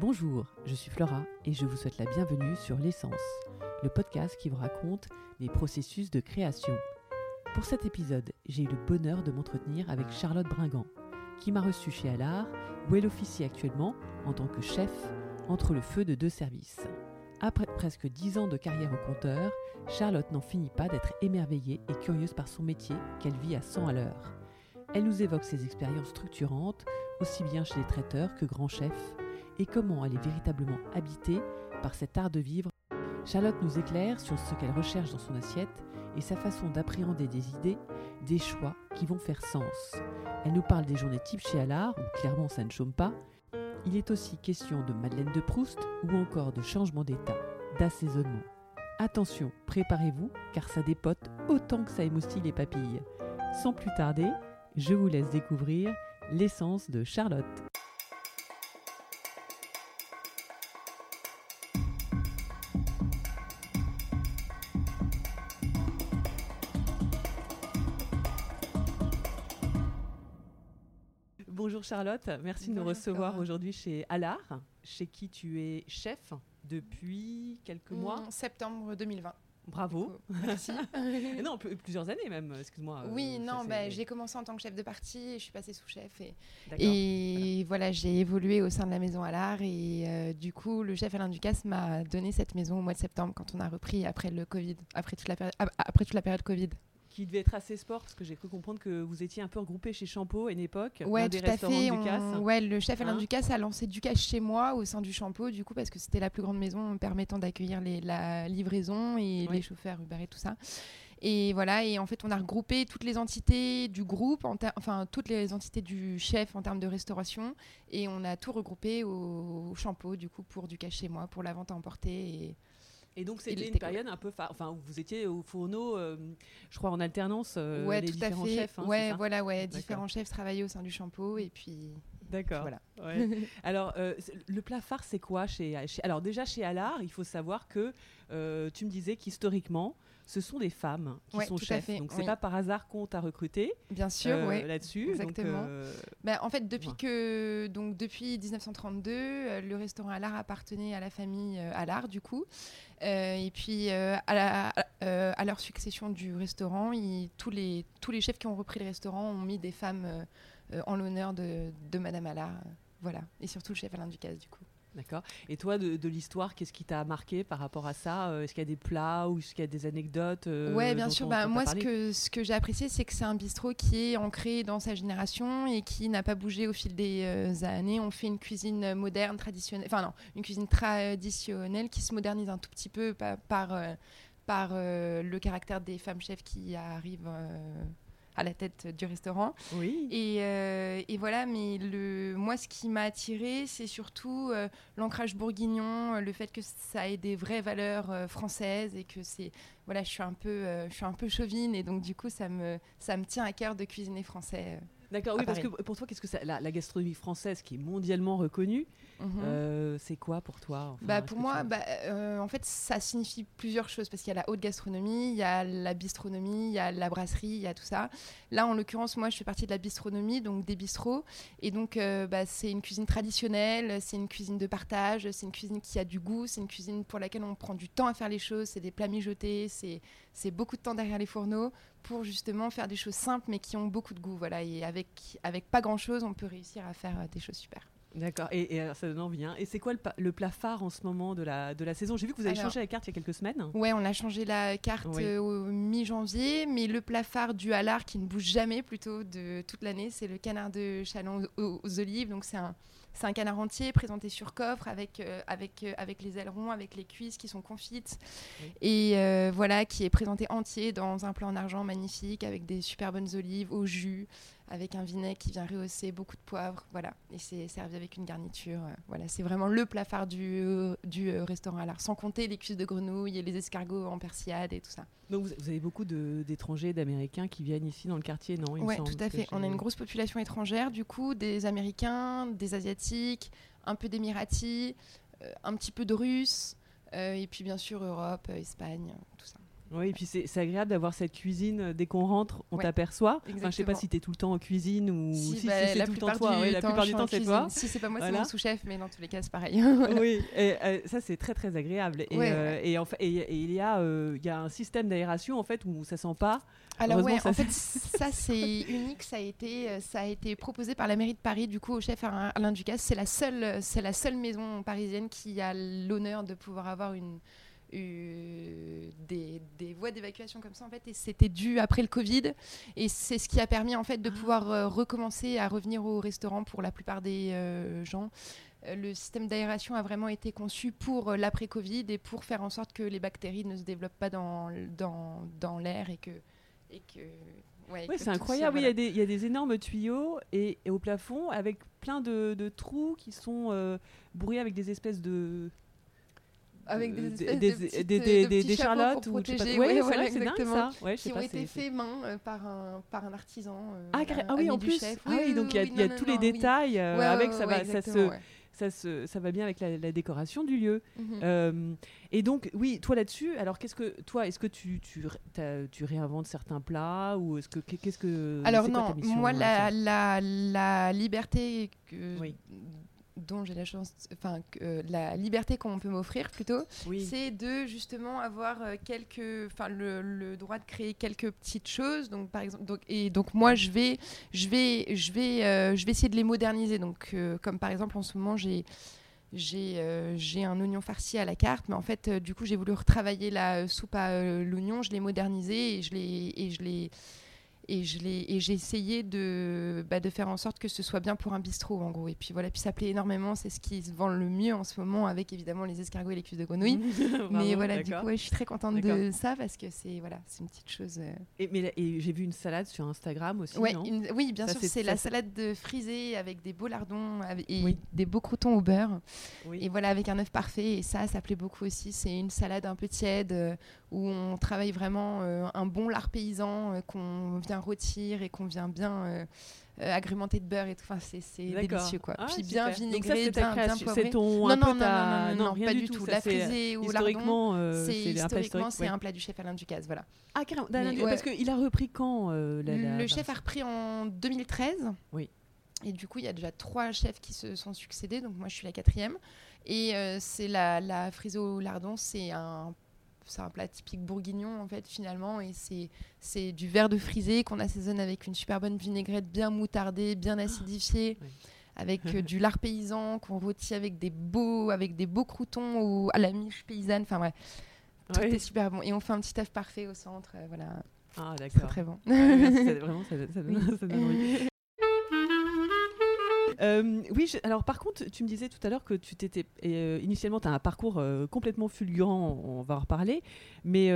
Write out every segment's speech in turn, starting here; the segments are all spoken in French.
Bonjour, je suis Flora et je vous souhaite la bienvenue sur L'essence, le podcast qui vous raconte les processus de création. Pour cet épisode, j'ai eu le bonheur de m'entretenir avec Charlotte Bringant, qui m'a reçu chez Allard, où elle officie actuellement en tant que chef entre le feu de deux services. Après presque dix ans de carrière au compteur, Charlotte n'en finit pas d'être émerveillée et curieuse par son métier qu'elle vit à 100 à l'heure. Elle nous évoque ses expériences structurantes, aussi bien chez les traiteurs que grands chefs, et comment elle est véritablement habitée par cet art de vivre. Charlotte nous éclaire sur ce qu'elle recherche dans son assiette et sa façon d'appréhender des idées, des choix qui vont faire sens. Elle nous parle des journées types chez Allard, où clairement ça ne chôme pas. Il est aussi question de Madeleine de Proust ou encore de changement d'état, d'assaisonnement. Attention, préparez-vous, car ça dépote autant que ça émoustille les papilles. Sans plus tarder, je vous laisse découvrir l'essence de Charlotte. Bonjour Charlotte, merci de nous recevoir aujourd'hui chez Allard, chez qui tu es chef depuis quelques mois. Mm, Septembre 2020. Bravo. Merci. Et non, pl- plusieurs années même, excuse-moi. oui, euh, ça, non, bah, j'ai commencé en tant que chef de parti et je suis passée sous-chef. Et, voilà, j'ai évolué au sein de la maison à l'art. Et euh, du coup, le chef Alain Ducasse m'a donné cette maison au mois de septembre quand on a repris après le Covid, après toute la, péri- ap- après toute la période Covid. Qui devait être assez sport, parce que j'ai cru comprendre que vous étiez un peu regroupés chez Champeau à une époque. Ouais, l'un des tout à fait. on- ouais, le chef Alain Hein Ducasse a lancé Ducasse chez moi au sein du Champeau, du coup, parce que c'était la plus grande maison permettant d'accueillir les- la livraison et les chauffeurs Uber et tout ça. Et voilà, et en fait, on a regroupé toutes les entités du groupe, en enfin toutes les entités du chef en termes de restauration, et on a tout regroupé au, au Champeau, du coup, pour Ducasse chez moi, pour la vente à emporter. Et... Et donc c'était une période un peu, enfin où vous étiez au fourneau, euh, je crois en alternance, euh, ouais, les tout à différents fait. chefs. hein, ouais, voilà, ouais, différents chefs travaillaient au sein du Champeau, et puis D'accord. voilà. Ouais. Alors, euh, le plat phare, c'est quoi chez, chez- Alors, déjà, chez Allard, il faut savoir que euh, tu me disais qu'historiquement, ce sont des femmes qui Ouais, sont chefs. Donc, c'est oui. pas par hasard qu'on t'a recruté Bien sûr, euh, ouais. là-dessus. Donc, exactement. euh, Bah, en fait, depuis Ouais. que donc depuis 1932, euh, le restaurant Allard appartenait à la famille Allard du coup. Et puis à, la- à- leur succession du restaurant, ils- tous les tous les chefs qui ont repris le restaurant ont mis des femmes en l'honneur de, de Madame Allard. voilà, et surtout le chef Alain Ducasse du coup. D'accord. Et toi, de, de l'histoire, qu'est-ce qui t'a marqué par rapport à ça Euh, Est-ce qu'il y a des plats ou est-ce qu'il y a des anecdotes euh, ouais, bien sûr. on- Bah, moi, ce que, ce que j'ai apprécié, c'est que c'est un bistrot qui est ancré dans sa génération et qui n'a pas bougé au fil des euh, années. On fait une cuisine moderne, traditionnelle, enfin non, une cuisine traditionnelle qui se modernise un tout petit peu pa- par, euh, par euh, le caractère des femmes chefs qui arrivent euh, à la tête du restaurant. Oui. Et, euh, et voilà, mais le, moi, ce qui m'a attiré, c'est surtout euh, l'ancrage bourguignon, le fait que ça ait des vraies valeurs euh, françaises et que c'est, voilà, je suis un peu, je suis un peu chauvine et donc du coup, ça me, ça me tient à cœur de cuisiner français. D'accord. Oui, parce que pour toi, qu'est-ce que c'est la, la gastronomie française qui est mondialement reconnue Mhm. euh, C'est quoi pour toi Enfin, Bah, pour moi, tu- bah, euh, en fait, ça signifie plusieurs choses parce qu'il y a la haute gastronomie, il y a la bistronomie, il y a la brasserie, il y a tout ça. Là, en l'occurrence, moi, je fais partie de la bistronomie, donc des bistrots. Et donc, euh, bah, c'est une cuisine traditionnelle, c'est une cuisine de partage, c'est une cuisine qui a du goût, c'est une cuisine pour laquelle on prend du temps à faire les choses, c'est des plats mijotés, c'est beaucoup de temps derrière les fourneaux pour justement faire des choses simples mais qui ont beaucoup de goût. Voilà. Et avec, avec pas grand-chose, on peut réussir à faire euh, des choses super. D'accord, et, et alors, ça donne envie. hein. Et c'est quoi le, le plat phare en ce moment de la, de la saison? J'ai vu que vous avez Alors- changé la carte il y a quelques semaines. Ouais, on a changé la carte Oui. euh, au mi-janvier, mais le plat phare du halard qui ne bouge jamais plutôt de toute l'année, c'est le canard de Chalon aux, aux olives. Donc c'est un, c'est un canard entier présenté sur coffre avec, euh, avec, euh, avec les ailerons, avec les cuisses qui sont confites. Oui. Et euh, voilà, qui est présenté entier dans un plat en argent magnifique avec des super bonnes olives au jus, avec un vinaigre qui vient rehausser beaucoup de poivre. Voilà, et c'est servi avec une garniture. euh, voilà, c'est vraiment le plat phare du, euh, du euh, restaurant Allard, sans compter les cuisses de grenouille et les escargots en persillade et tout ça. Donc vous, vous avez beaucoup d'étrangers, d'Américains qui viennent ici dans le quartier, non Oui, tout à fait. On a une grosse population étrangère, du coup, des Américains, des Asiatiques, un peu d'Émiratis, euh, un petit peu de Russes, euh, et puis bien sûr Europe, Espagne, tout ça. Oui, et puis c'est agréable d'avoir cette cuisine. euh, Dès qu'on rentre, on Ouais, t'aperçoit. Enfin, je sais pas si tu es tout le temps en cuisine ou si, si, bah, c'est tout le temps toi. Oui, la plupart du temps, c'est toi. Si c'est pas moi, c'est mon sous-chef, mais dans tous les cas, c'est pareil. Voilà. Oui, et euh, ça c'est très très agréable. Et, Ouais, euh, et, en fait, et, et il y a euh, il y a un système d'aération en fait où ça sent pas. Alors ouais, ça, en c'est- fait, ça c'est unique. Ça a été, ça a été proposé par la mairie de Paris, du coup, au chef Alain Alain Ducasse. C'est la seule, c'est la seule maison parisienne qui a l'honneur de pouvoir avoir une des, des voies d'évacuation comme ça en fait et c'était dû après le Covid et c'est ce qui a permis en fait de Ah. pouvoir euh, recommencer à revenir au restaurant pour la plupart des euh, gens Euh, le système d'aération a vraiment été conçu pour l'après-Covid et pour faire en sorte que les bactéries ne se développent pas dans, dans, dans l'air et que, et que ouais, Oui, que c'est incroyable. Oui, Il y, a des- il y a des énormes tuyaux et, et au plafond avec plein de, de trous qui sont euh, bourrés avec des espèces de. Avec des de- espèces des, de petites, des, euh, des, de des- des chapeaux charlottes pour ou protéger. Ouais, voilà, c'est dingue ça. Ouais, qui ont pas, été faits main euh, par, un, par un artisan. euh, Ah, ah oui, en plus. chef. Ah oui, donc il y a, y a non, tous non, les détails euh, avec ça va, ça se, ça se, ça va bien avec la, la décoration du lieu. Mhm. Euh, et donc, oui, toi là-dessus, alors qu'est-ce que, toi, est-ce que tu, tu, tu réinventes certains plats ou est-ce que, qu'est-ce que, Alors quoi non, ta mission moi euh, la, la, la liberté que. Dont j'ai la chance, enfin euh, la liberté qu'on peut m'offrir plutôt, Oui. c'est de justement avoir euh, quelques, enfin le, le droit de créer quelques petites choses. Donc par exemple, donc, et donc moi je vais, je vais, je vais, euh, je vais essayer de les moderniser. Donc euh, comme par exemple en ce moment j'ai j'ai euh, un oignon farci à la carte, mais en fait, euh, du coup, j'ai voulu retravailler la euh, soupe à l'oignon, je l'ai modernisée et je l'ai et j'ai essayé de bah, de faire en sorte que ce soit bien pour un bistrot en gros. Et puis voilà, puis ça plaît énormément, c'est ce qui se vend le mieux en ce moment avec évidemment les escargots et les cuisses de grenouille. mais voilà, du coup, ouais, je suis très contente de ça parce que c'est voilà, c'est une petite chose. euh, Et, mais là- et j'ai vu une salade sur Instagram aussi, Ouais, non? une- oui, bien Ça, sûr, c'est- la salade de frisée avec des beaux lardons avec- et Oui. des beaux croutons au beurre. Oui. Et voilà, avec un œuf parfait. Et ça, ça plaît beaucoup aussi. C'est une salade un peu tiède euh, où on travaille vraiment euh, un bon lard paysan qu'on vient rôtir et qu'on vient bien euh, euh, agrémenter de beurre et tout. Enfin, c'est délicieux, quoi. Ah, Puis super. bien Donc ça, vinaigré, bien, bien poivré. C'est ton Non, un non, ta- non, non, non, rien pas du tout. tout. ça, La frisée ou lardon, Historiquement, euh, c'est c'est un plat historiquement, historique. c'est ouais. un plat du chef Alain Ducasse, voilà. Ah carrément. Mais ouais. Parce qu'il a repris quand la- la- Le chef a repris en 2013. Oui. Et du coup, il y a déjà trois chefs qui se sont succédés. Donc moi, je suis la quatrième. Et euh, c'est la, la frisée au lardon, c'est un c'est un plat typique bourguignon en fait finalement et c'est c'est du verre de frisé qu'on assaisonne avec une super bonne vinaigrette bien moutardée, bien acidifiée. Oui. Avec euh, du lard paysan qu'on rôtit avec des beaux avec des beaux croutons ou à la miche paysanne. Enfin ouais, tout est super bon. Et on fait un petit œuf parfait au centre. euh, voilà, Ah très d'accord. très bon. Ouais, merci, ça- Vraiment, ça, ça donne- ça donne envie. Euh, oui, je- alors par contre, tu me disais tout à l'heure que tu t'étais euh, initialement, tu as un parcours euh, complètement fulgurant, on va en reparler, mais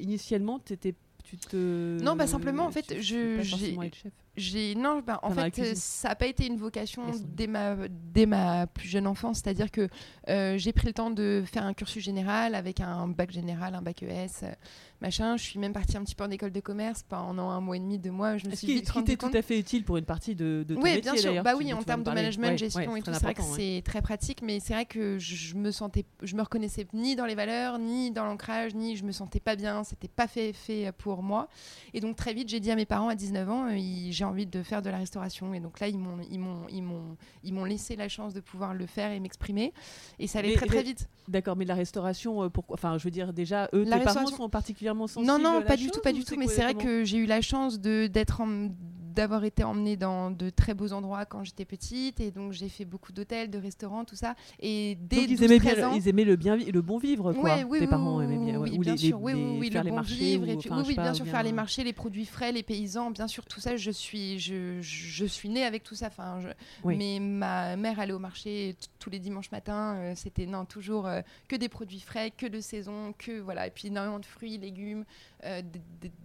initialement, tu te. Non, bah, simplement, en fait, je- pas j'ai- être chef. J'ai non, bah, en fait, euh, ça n'a pas été une vocation dès ma dès ma plus jeune enfance. C'est-à-dire que euh, j'ai pris le temps de faire un cursus général avec un bac général, un bac ES, euh, machin. Je suis même partie un petit peu en école de commerce pendant un mois et demi, deux mois. Je me suis vite rendu compte. tout à fait utile pour une partie de, de ton Oui, métier bien sûr. Bah oui, tu en termes me de management, Ouais, gestion ouais, et tout, c'est vrai que ouais. c'est très pratique. Mais c'est vrai que je me sentais, je me reconnaissais ni dans les valeurs, ni dans l'ancrage, ni je me sentais pas bien. C'était pas fait fait pour moi. Et donc très vite, j'ai dit à mes parents à 19 ans, euh, j'ai envie de faire de la restauration. Et donc là, ils m'ont, ils m'ont, ils m'ont, ils m'ont laissé la chance de pouvoir le faire et m'exprimer. Et ça allait Mais- très très vite. D'accord, mais la restauration, euh, pourquoi Enfin, je veux dire, déjà, eux, La tes parents restauration- sont particulièrement sensibles Non, à non, la pas du tout, pas du tout. Mais c'est vrai que j'ai eu la chance de d'être en- d'avoir été emmenée dans de très beaux endroits quand j'étais petite et donc j'ai fait beaucoup d'hôtels, de restaurants, tout ça. Et dès Donc ils 12, aimaient 13 bien, ans, ils aimaient le bien, le bon vivre, quoi. Ouais, oui, Tes oui, parents oui, aimaient bien, oui, ouais. oui, ou bien les, sûr, les- oui, oui, les- oui, faire le les bon marchés, vivre, et puis- oui, bien sûr, bien- faire les marchés, les produits frais, les paysans, bien sûr, tout ça, je suis, je, je suis née avec tout ça. Enfin, je- Oui. mais ma mère allait au marché tous les dimanches matins, euh, c'était non toujours euh, que des produits frais, que de saison, que voilà, et puis énormément de fruits, légumes, euh,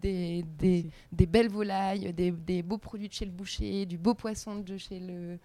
des, des- belles volailles, des, des beaux produits de chez le boucher, du beau poisson de chez le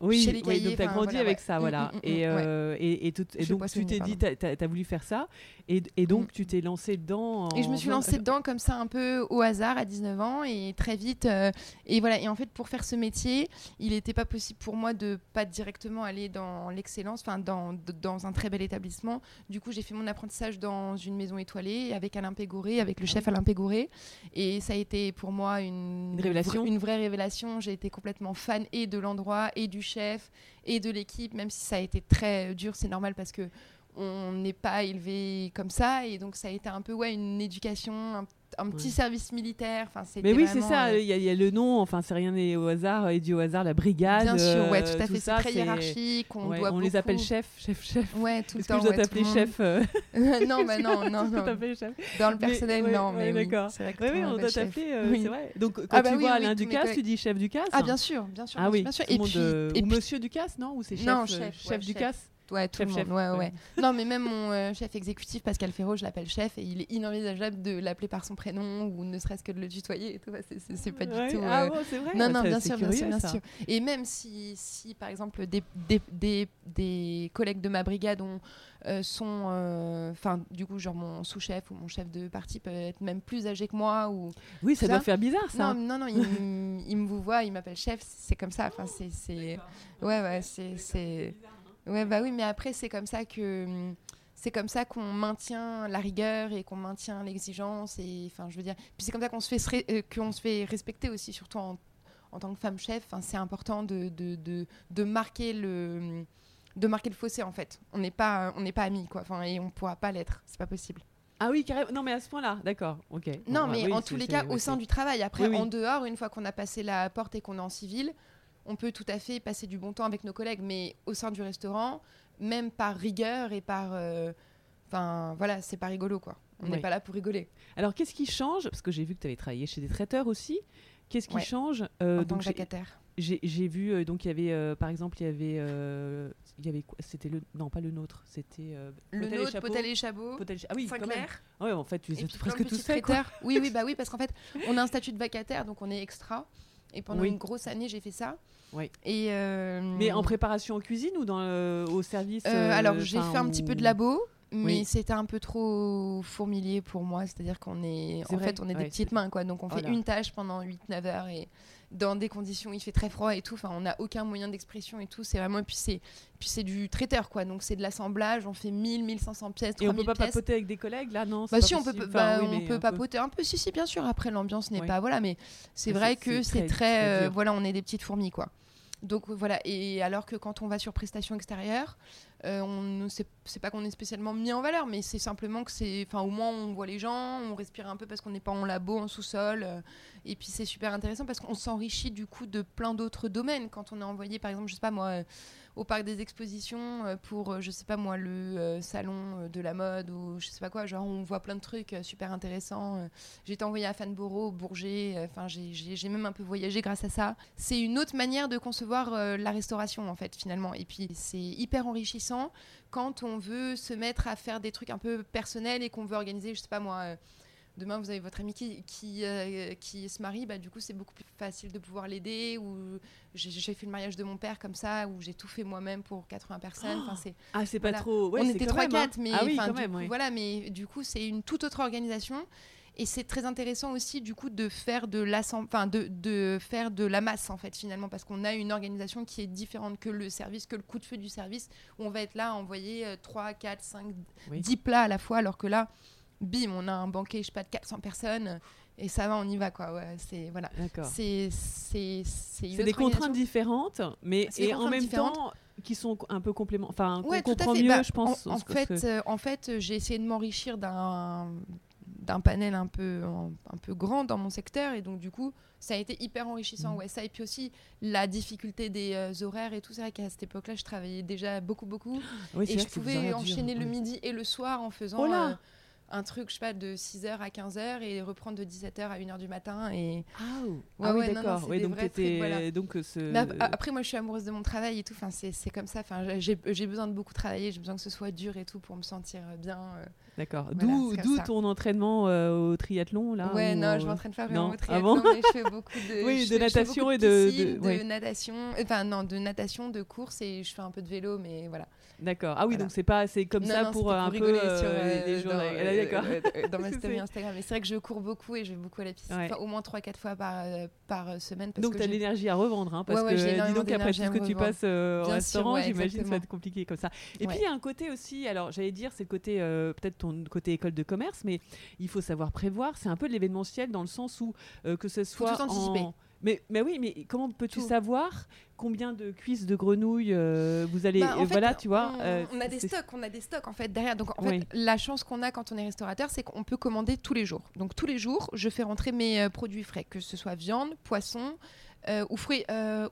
oui, chez les oui, cahiers, donc tu as enfin, grandi voilà, avec ouais. ça, voilà. et, ouais. et, et, tout- et Chez donc tu t'es dit, tu as, voulu faire ça, et, et donc Mm. tu t'es lancé dedans. Et je me suis lancée dedans comme ça un peu au hasard à 19 ans et très vite. euh, et voilà. Et en fait, pour faire ce métier, il n'était pas possible pour moi de pas directement aller dans l'excellence, enfin dans, dans un très bel établissement. Du coup, j'ai fait mon apprentissage dans une maison étoilée avec Alain Pégoré, avec le Ah chef. Alain Pégoré. Et ça a été pour moi une, Une révélation. Une vraie révélation. J'ai été complètement fan et de l'endroit et du chef et de l'équipe, même si ça a été très dur. C'est normal parce que on n'est pas élevé comme ça et donc ça a été un peu ouais une éducation un, un petit Ouais. service militaire enfin Mais oui, c'est ça, euh, il y, a- il y a le nom, enfin, c'est rien n'est au hasard, et dit au hasard, la brigade. bien sûr ouais euh, tout à fait c'est très hiérarchique on ouais, doit on les appelle chef, chef, chef. ouais tout le Est-ce que temps je dois t'appeler chef euh, non bah non non non dans le personnel non mais oui d'accord. c'est vrai Oui, on doit t'appeler, euh, c'est vrai. Donc, quand Ah bah tu vois Alain Ducasse, tu dis chef Ducasse ah bien sûr bien sûr Ah oui, et puis euh, Monsieur Ducasse, non Ou c'est chef, euh, chef. Ducasse Ouais, tout Chef, le monde. Ouais, ouais, ouais. ouais. non, mais même mon euh, chef exécutif, Pascal Ferraud, je l'appelle chef et il est inenvisageable de l'appeler par son prénom ou ne serait-ce que de le tutoyer et tout. Enfin, c'est- c'est- C'est pas du Ouais. tout. Ah euh, bon, c'est vrai Non, Ouais, non, bien sûr, bien sûr, bien. Et même si, si par exemple, des, des, des, des collègues de ma brigade ont, euh, sont. Enfin, du coup, genre mon sous-chef ou mon chef de partie peut être même plus âgé que moi ou. Oui, ça Ça doit faire bizarre, ça. Non, non, non, il, me vous voit, il m'appelle chef, c'est comme ça. Enfin, c'est. c'est- Ouais, ouais, c'est. c'est- Ouais, bah oui, mais après, c'est comme ça que. hum, C'est comme ça qu'on maintient la rigueur et qu'on maintient l'exigence. Et enfin, je veux dire. Puis c'est comme ça qu'on se, fait euh, qu'on se fait respecter aussi, surtout en, en tant que femme chef. Enfin, c'est important de, de, de, de marquer le. De marquer le fossé en fait. On n'est pas, on n'est pas amis quoi. Enfin, et on pourra pas l'être. C'est pas possible. Ah oui, carrément. Non, mais à ce point-là, d'accord. Ok. Non, Bon, bah mais oui, en tous les cas, au sein du travail. Après, Oui, oui. en dehors, une fois qu'on a passé la porte et qu'on est en civil, on peut tout à fait passer du bon temps avec nos collègues. Mais au sein du restaurant, même par rigueur et par. euh, Enfin, voilà, c'est pas rigolo, quoi. On n'est Oui. pas là pour rigoler. Alors, qu'est-ce qui change? Parce que j'ai vu que tu avais travaillé chez des traiteurs aussi. Qu'est-ce qui Ouais. change Euh, en tant donc, que j'ai- vacataire. j'ai j'ai vu, euh, donc il y avait, euh, par exemple, il y avait, euh, il y avait quoi? C'était le, non, pas le nôtre, c'était euh, Le nôtre. Potel et Chabot. Potel Ah oui. Saint-Clair. Ouais, en fait, tu les Et as puis presque quoi. traiteurs. Oui, oui, bah oui, parce qu'en fait, on a un statut de vacataire, donc on est extra. Et pendant Oui. une grosse année, j'ai fait ça. Oui. Et euh, Mais en préparation en cuisine ou dans le- au service Euh, euh, alors j'ai fait un petit peu de labo, mais Oui. c'était un peu trop fourmilier pour moi. C'est-à-dire qu'on est, en vrai, fait, on est ouais, des petites mains, quoi. Donc on fait Voilà. une tâche pendant 8-9 heures et dans des conditions où il fait très froid et tout. Enfin, on n'a aucun moyen d'expression et tout. C'est vraiment, et puis c'est, puis c'est du traiteur, quoi. Donc c'est de l'assemblage. On fait 1000, 1500 pièces, Et on 3000 peut pas pièces. papoter avec des collègues là, non? Bah si on peut, bah, oui, on peut un peu. papoter un peu, si si bien sûr. Après l'ambiance n'est Oui. pas voilà, mais c'est vrai que c'est très- euh, voilà, on est des petites fourmis quoi. Donc voilà, et alors que quand on va sur prestation extérieure, euh, on c'est c'est pas qu'on est spécialement mis en valeur, mais c'est simplement que c'est, enfin au moins on voit les gens, on respire un peu parce qu'on n'est pas en labo, en sous-sol, euh, et puis c'est super intéressant parce qu'on s'enrichit du coup de plein d'autres domaines. Quand on est envoyé par exemple, je sais pas moi, au parc des expositions euh, pour, euh, je sais pas moi, le euh, salon de la mode ou je sais pas quoi, genre on voit plein de trucs super intéressants. J'ai été envoyée à Fanboro, Bourget, enfin j'ai- même un peu voyagé grâce à ça. C'est une autre manière de concevoir la restauration en fait finalement. Et puis c'est hyper enrichissant quand on veut se mettre à faire des trucs un peu personnels et qu'on veut organiser, je sais pas moi. Demain, vous avez votre ami qui, qui, euh, qui se marie, bah, du coup, c'est beaucoup plus facile de pouvoir l'aider. Ou j'ai fait le mariage de mon père comme ça, où j'ai tout fait moi-même pour 80 personnes. Enfin, c'est Ah, c'est pas trop. ouais, on était quand même, 3-4, hein. mais, ah oui, du même, coup, ouais. voilà, mais du coup, c'est une toute autre organisation. Et c'est très intéressant aussi, du coup, de faire de, l'assem- enfin, de, de faire de la masse, en fait, finalement, parce qu'on a une organisation qui est différente que le service, que le coup de feu du service, où on va être là à envoyer euh, 3, 4, 5, Oui. 10 plats à la fois, alors que là, bim, on a un banquet, je sais pas, de 400 personnes, et ça va, on y va, quoi. Ouais, c'est, voilà. C'est, c'est, des contraintes différentes, mais et en même temps qui sont un peu complémentaires. Enfin, Ouais, comprend mieux, Bah, je pense. En, fait, que- euh, en fait, euh, j'ai essayé de m'enrichir d'un d'un panel un peu un peu grand dans mon secteur et donc du coup ça a été hyper enrichissant Mhm. ouais ça et puis aussi la difficulté des euh, horaires et tout c'est vrai qu'à cette époque-là je travaillais déjà beaucoup beaucoup Oui, et je pouvais enchaîner le ouais. midi et le soir en faisant Oh là euh, un truc je sais pas de 6h à 15h et reprendre de 17h à 1h du matin et Ah, Ouais, ah oui, ouais, d'accord. des donc trucs, voilà. donc euh, ce. mais ap- après, moi, je suis amoureuse de mon travail et tout. Enfin, c'est c'est comme ça. Enfin, j'ai besoin de beaucoup travailler. J'ai besoin que ce soit dur et tout pour me sentir bien. euh. D'accord. Voilà, D'où ton entraînement euh, au triathlon là Ouais, ou, non, euh, je m'entraîne pas vraiment non. au Ah triathlon, bon mais je fais beaucoup de, Oui, de natation et de- piscine, de- ouais. natation, enfin non, de natation, de course et je fais un peu de vélo, mais voilà. D'accord. Ah oui, Voilà. donc c'est pas c'est comme Non, ça non, pour euh, un peu rigoler euh, sur, les- les euh, jours. dans, euh, euh, euh, dans ma story Instagram. Mais c'est vrai que je cours beaucoup et je vais beaucoup à la piscine, Ouais. Enfin, au moins 3-4 fois par, euh, par euh, semaine. Parce Donc tu as l'énergie à revendre, hein, parce Ouais, ouais, que dis donc après tout ce que tu passes euh, au restaurant, j'imagine que ça va être compliqué comme ça. Et puis il y a un côté aussi, alors j'allais dire c'est le côté euh, peut-être ton côté école de commerce, mais il faut savoir prévoir. C'est un peu de l'événementiel dans le sens où euh, que ce soit tout anticiper. Mais, mais oui, mais comment peux-tu savoir combien de cuisses de grenouilles euh, vous allez Bah, en euh, fait, voilà, tu vois on, euh, on a des stocks, on a des stocks en fait derrière. Donc en Oui. fait, la chance qu'on a quand on est restaurateur, c'est qu'on peut commander tous les jours. Donc tous les jours, je fais rentrer mes euh, produits frais, que ce soit viande, poisson, ou fruits,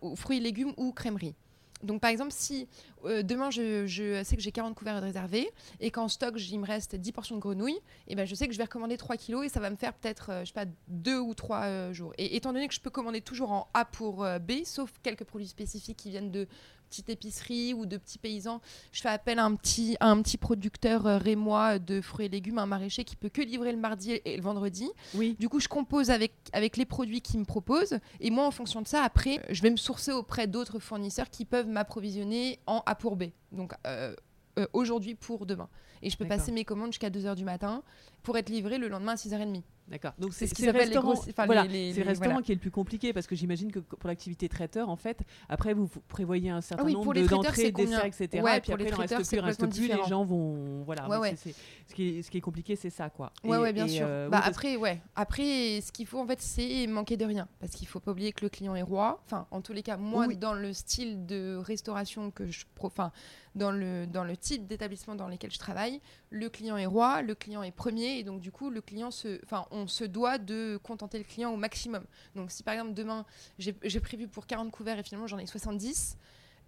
ou fruits et légumes ou crèmerie. Donc par exemple, si euh, demain je, sais que j'ai 40 couverts réservés et qu'en stock il me reste 10 portions de grenouilles, et ben je sais que je vais recommander 3 kilos et ça va me faire peut-être euh, je sais pas 2 ou 3 jours. Et étant donné que je peux commander toujours en A pour euh, B, sauf quelques produits spécifiques qui viennent de petites épiceries ou de petits paysans, je fais appel à un petit, à un petit producteur euh, rémois de fruits et légumes, un maraîcher qui peut que livrer le mardi et le vendredi. Oui. Du coup, je compose avec, avec les produits qu'il me propose. Et moi, en fonction de ça, après, je vais me sourcer auprès d'autres fournisseurs qui peuvent m'approvisionner en A pour B. Donc, euh, euh, aujourd'hui pour demain. Et je peux passer mes commandes jusqu'à 2h du matin pour être livré le lendemain à 6h30. D'accord. Donc C'est ce c'est qu'ils le appellent les enfin, voilà, les- le restaurant voilà. qui est le plus compliqué parce que j'imagine que pour l'activité traiteur, en fait, après vous, prévoyez un certain Ah oui, nombre d'entrées, desserts, etc. Ouais, et puis après, il en reste plus, il reste plus, les gens vont, voilà. Ouais, ce qui est, ce qui est compliqué, c'est ça, quoi. Ouais, Et- ouais, bien et, sûr. euh, bah, oui, après, ouais. Après, ce qu'il faut, en fait, c'est manquer de rien. Parce qu'il faut pas oublier que le client est roi. Enfin, en tous les cas, moi, Oui. dans le style de restauration que je... Enfin, dans le, dans le type d'établissement dans lequel je travaille, le client est roi, le client est premier. Et donc, du coup, le client se... On se doit de contenter le client au maximum. Donc, si, par exemple, demain, j'ai prévu pour 40 couverts et finalement, j'en ai 70...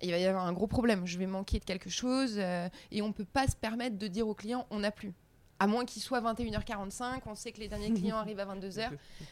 Il va y avoir un gros problème. Je vais manquer de quelque chose euh, et on peut pas se permettre de dire au client on n'a plus. À moins qu'il soit 21h45, on sait que les derniers clients arrivent à 22h.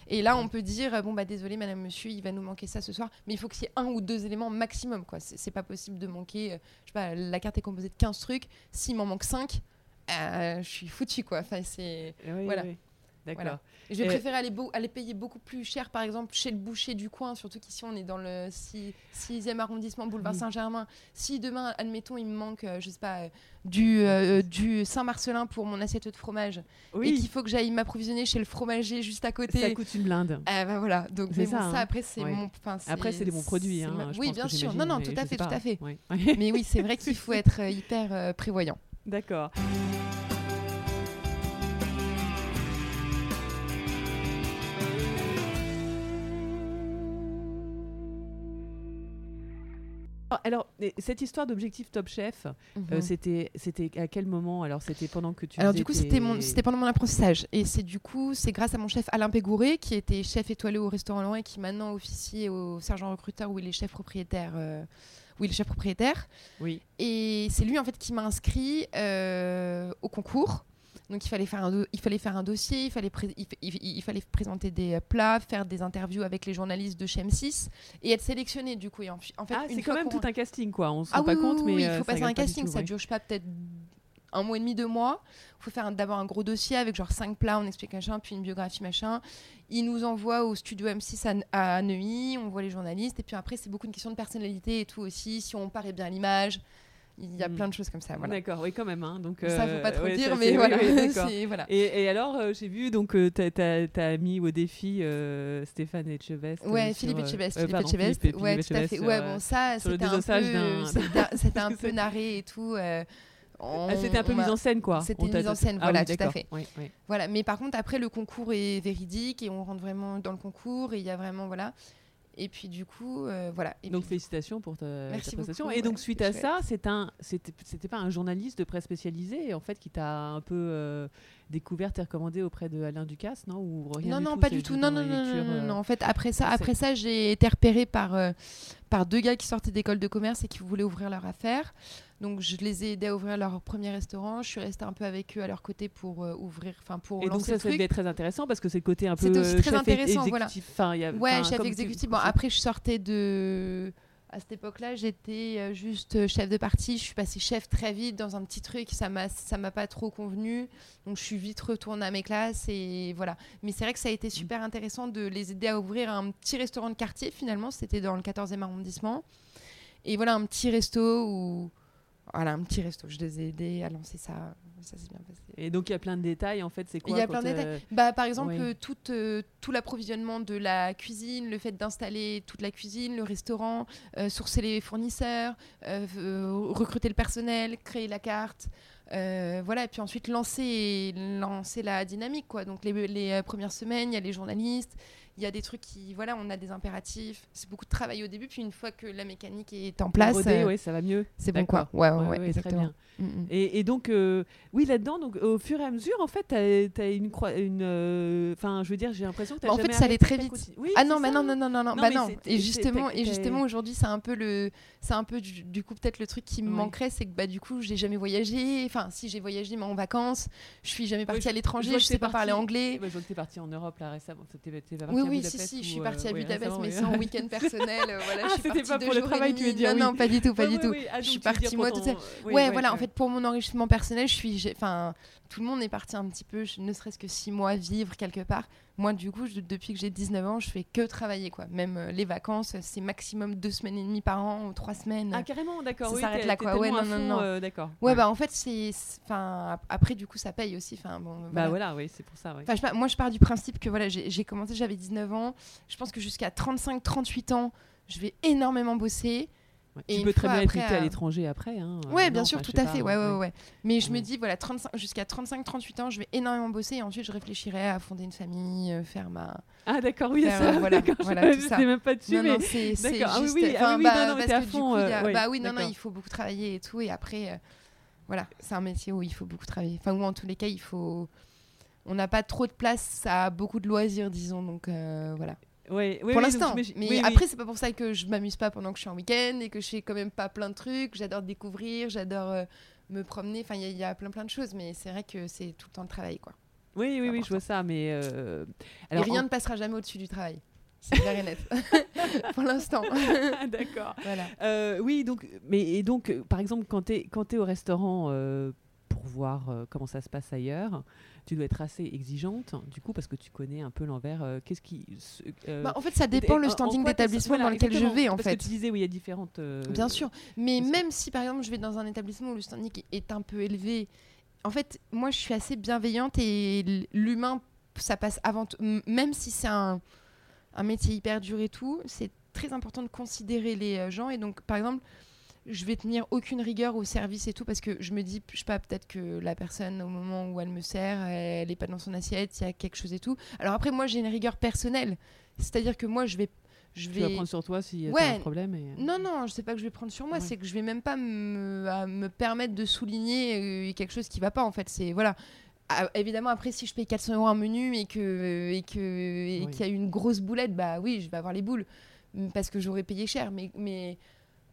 Et là, on peut dire euh, bon bah désolé madame monsieur, il va nous manquer ça ce soir, mais il faut qu'il y ait un ou deux éléments maximum quoi. C'est pas possible de manquer euh, je sais pas la carte est composée de 15 trucs, s'il m'en manque 5, je suis foutu quoi. Enfin c'est Oui, voilà. oui. D'accord. Voilà. je vais Et- préférer aller, aller payer beaucoup plus cher par exemple chez le boucher du coin, surtout qu'ici on est dans le 6e arrondissement boulevard Oui. Saint-Germain. Si demain admettons il me manque euh, je sais pas euh, du euh, du Saint-Marcelin pour mon assiette de fromage et Oui, qu'il faut que j'aille m'approvisionner chez le fromager juste à côté. ça coûte une blinde. Ah bah voilà, donc C'est mais bon, ça, ça, hein. après c'est Ouais. mon Après, c'est des bons produits. Hein, ma- Oui, bien sûr. Non non, tout à fait, tout à fait. Ouais. Mais oui, c'est vrai qu'il faut être euh, hyper euh, prévoyant. D'accord. Alors, et cette histoire d'objectif Top Chef, euh, c'était c'était à quel moment Alors, c'était pendant que tu Mhm. Alors du coup, tes- c'était mon c'était pendant mon apprentissage et c'est du coup, c'est grâce à mon chef Alain Pégouré qui était chef étoilé au restaurant Laurent et qui maintenant officie au sergent recruteur où il est chef propriétaire euh, où il est chef propriétaire Oui. et c'est lui en fait qui m'a inscrit euh, au concours. Donc il fallait faire un il fallait faire un dossier, il fallait il, fa- il- il fallait présenter des plats, faire des interviews avec les journalistes de chez M6 et être sélectionné du coup. Et en, fait, Ah, c'est quand même tout un casting, quoi. On se ah rend pas oui, compte, oui, mais oui, euh, il faut passer un casting, tout, ça ouais. dure, je sais pas, peut-être un mois et demi, deux mois. Il faut faire d'abord un gros dossier avec genre cinq plats, on explique machin, puis une biographie machin. Il nous envoie au studio M6 à, à Neuilly, on voit les journalistes, et puis après, c'est beaucoup une question de personnalité et tout aussi, si on paraît bien à l'image. Il y a Mm. plein de choses comme ça. Voilà. D'accord, oui, quand même. Hein. Donc, Ça, euh, faut pas trop ouais, dire, ça, mais oui, voilà. oui. Et, et alors, euh, j'ai vu, donc, euh, t'as- t'as t'as mis au défi euh, Stéphane Etchebest. euh, Ouais, sur, Philippe euh, Etchebest. euh, Philippe pardon, Etchebest. Philippe- ouais, Philippe tout à fait. Ouais, euh, bon, ça, c'était un, peu, c'était- un peu narré et tout. euh, Ah, C'était un peu mise en scène, quoi. C'était mise en scène, Ah voilà, oui, tout à fait. Oui, oui. Voilà, mais par contre, après, le concours est véridique et on rentre vraiment dans le concours et il y a vraiment, voilà. Et puis, du coup, euh, voilà. Et Donc puis, félicitations pour ta, Merci ta prestation. beaucoup, et donc ouais, suite à ça, c'est un, c'était, pas un journaliste de presse spécialisé en fait qui t'a un peu euh, découvert et recommandé auprès de Alain Ducasse, non? Ou rien non, non, pas du tout. Non, non, non, lecture, non, non, euh, non. En fait, après ça, après ça, j'ai été repérée par euh, par deux gars qui sortaient d'école de commerce et qui voulaient ouvrir leur affaire. Donc, je les ai aidés à ouvrir leur premier restaurant. Je suis restée un peu avec eux à leur côté pour euh, ouvrir, enfin pour Et donc lancer ça, le ça truc. être très intéressant parce que c'est le côté un peu C'était aussi très chef intéressant, voilà. il y a- Ouais, chef exécutif. Bon, après, je sortais de. À cette époque-là, j'étais euh, juste euh, chef de partie. Je suis passée chef très vite dans un petit truc. Ça m'a, ça m'a pas trop convenu. Donc, je suis vite retournée à mes classes et voilà. Mais c'est vrai que ça a été super intéressant de les aider à ouvrir un petit restaurant de quartier. Finalement, c'était dans le 14e arrondissement. Et voilà, un petit resto où, voilà, un petit resto. Je les ai aidés à lancer ça. Ça s'est bien passé. Et donc il y a plein de détails en fait, c'est quoi Il y a plein de détails. euh, Bah, par exemple, oui. euh, tout, euh, tout l'approvisionnement de la cuisine, le fait d'installer toute la cuisine, le restaurant, euh, sourcer les fournisseurs, recruter le personnel, créer la carte. euh, voilà, et puis ensuite lancer, lancer la dynamique. Quoi. Donc les, les, premières semaines, il y a les journalistes, il y a des trucs qui. Voilà, on a des impératifs. C'est beaucoup de travail au début, puis une fois que la mécanique est en place, rodé, euh, ouais, ça va mieux. c'est bon quoi. Ouais, ouais, Ouais, ouais, très exactement. bien. Mm, mm. Et, et donc, euh, oui, là-dedans, donc au fur et à mesure, en fait, tu as, une. une euh, Enfin, je veux dire, j'ai l'impression que tu Bah, en fait, ça allait très vite. Oui, Ah non, mais non, non, non, non, non, bah non. Et justement, t'as- et t'as- justement aujourd'hui, c'est un peu le, c'est un peu du, du coup peut-être le truc qui me manquerait, c'est que bah du coup, j'ai jamais voyagé. Enfin, si j'ai voyagé, mais en vacances, je suis jamais partie à l'étranger, je, sais pas parler partie- anglais. Bah, je vois que tu es parti en Europe là récemment. T'es partie Oui, à oui, si, Budapest si, je suis euh, partie à oui, Budapest, mais oui. c'est en week-end personnel. euh, voilà, Ah, c'était pas pour le travail, tu veux dire, Non, oui. non, pas du tout, pas du tout. Je suis partie moi toute seule. oui, ouais, voilà. En fait, pour mon enrichissement personnel, je suis, enfin, tout le monde est parti un petit peu, ne serait-ce que six mois vivre quelque part. Moi, du coup, je- depuis que j'ai 19 ans, je fais que travailler, quoi. Même euh, les vacances, c'est maximum deux semaines et demie par an ou trois semaines. Ah, carrément, d'accord. Ça oui, s'arrête là, quoi. Ouais, non, non, non. euh, d'accord. Ouais, bah en fait, c'est. Enfin, ap- après, du coup, ça paye aussi. Enfin, bon. Bah voilà. voilà, oui, c'est pour ça. ouais. Je moi, je pars du principe que voilà, j'ai j'ai commencé, j'avais 19 ans. Je pense que jusqu'à 35-38 ans, je vais énormément bosser. Ouais. Tu peux très bien être à euh, l'étranger après. Hein, Ouais, euh, bien non, sûr, tout à fait. Ouais, ouais, ouais. Mais je me Ouais. dis, voilà, 35 jusqu'à 35-38 ans, je vais énormément bosser et ensuite je réfléchirai à fonder une famille, euh, faire ma. Ah d'accord, oui, Faire, ça. euh, voilà, voilà, je tout ça. sais même pas dessus, non, mais non, c'est D'accord. Ah oui, oui, ah oui, bah, non, non, mais parce que du fond, coup, euh, a- ouais, bah oui, non, non, il faut beaucoup travailler et tout. Et après, euh, voilà, c'est un métier où il faut beaucoup travailler. Enfin, ou en tous les cas, il faut. On n'a pas trop de place à beaucoup de loisirs, disons. Donc euh, voilà. Ouais, oui, pour oui, l'instant. Mais oui, oui. après, c'est pas pour ça que je m'amuse pas pendant que je suis en week-end et que je fais quand même pas plein de trucs. J'adore découvrir, j'adore euh, me promener. Enfin, il y, a- il y a plein plein de choses, mais c'est vrai que c'est tout le temps le travail, quoi. oui, oui, oui, je vois ça, mais euh, et alors, rien en- ne passera jamais au-dessus du travail. C'est clair et net. pour l'instant. D'accord. voilà. Euh, oui, donc, mais et donc, euh, par exemple, quand tu es, au restaurant pour voir euh, comment ça se passe ailleurs, tu dois être assez exigeante, du coup, parce que tu connais un peu l'envers. euh, Qu'est-ce qui. ce- euh, Bah, en fait, ça dépend en- le standing d'établissement voilà, dans lequel je vais, en parce fait. que tu disais, oui, il y a différentes. Bien sûr. Mais même si, par exemple, je vais dans un établissement où le standing est un peu élevé, en fait, moi, je suis assez bienveillante et l'humain, ça passe avant tout. Même si c'est un, un métier hyper dur et tout, c'est très important de considérer les gens. Et donc, par exemple, je vais tenir aucune rigueur au service et tout parce que je me dis, je sais pas, peut-être que la personne, au moment où elle me sert, elle est pas dans son assiette, il y a quelque chose et tout. Alors après, moi, j'ai une rigueur personnelle. C'est-à-dire que moi, je vais. Je Tu vas vais... prendre sur toi si Ouais. as un problème. Et... Non, non, je sais pas que je vais prendre sur moi, Ouais. c'est que je vais même pas me, à me permettre de souligner euh, quelque chose qui va pas en fait. C'est voilà. Ah, évidemment, après, si je paye 400 euros un menu et que et que et Oui. qu'il y a une grosse boulette, bah oui, je vais avoir les boules parce que j'aurais payé cher. Mais mais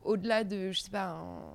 au-delà de, je sais pas. un-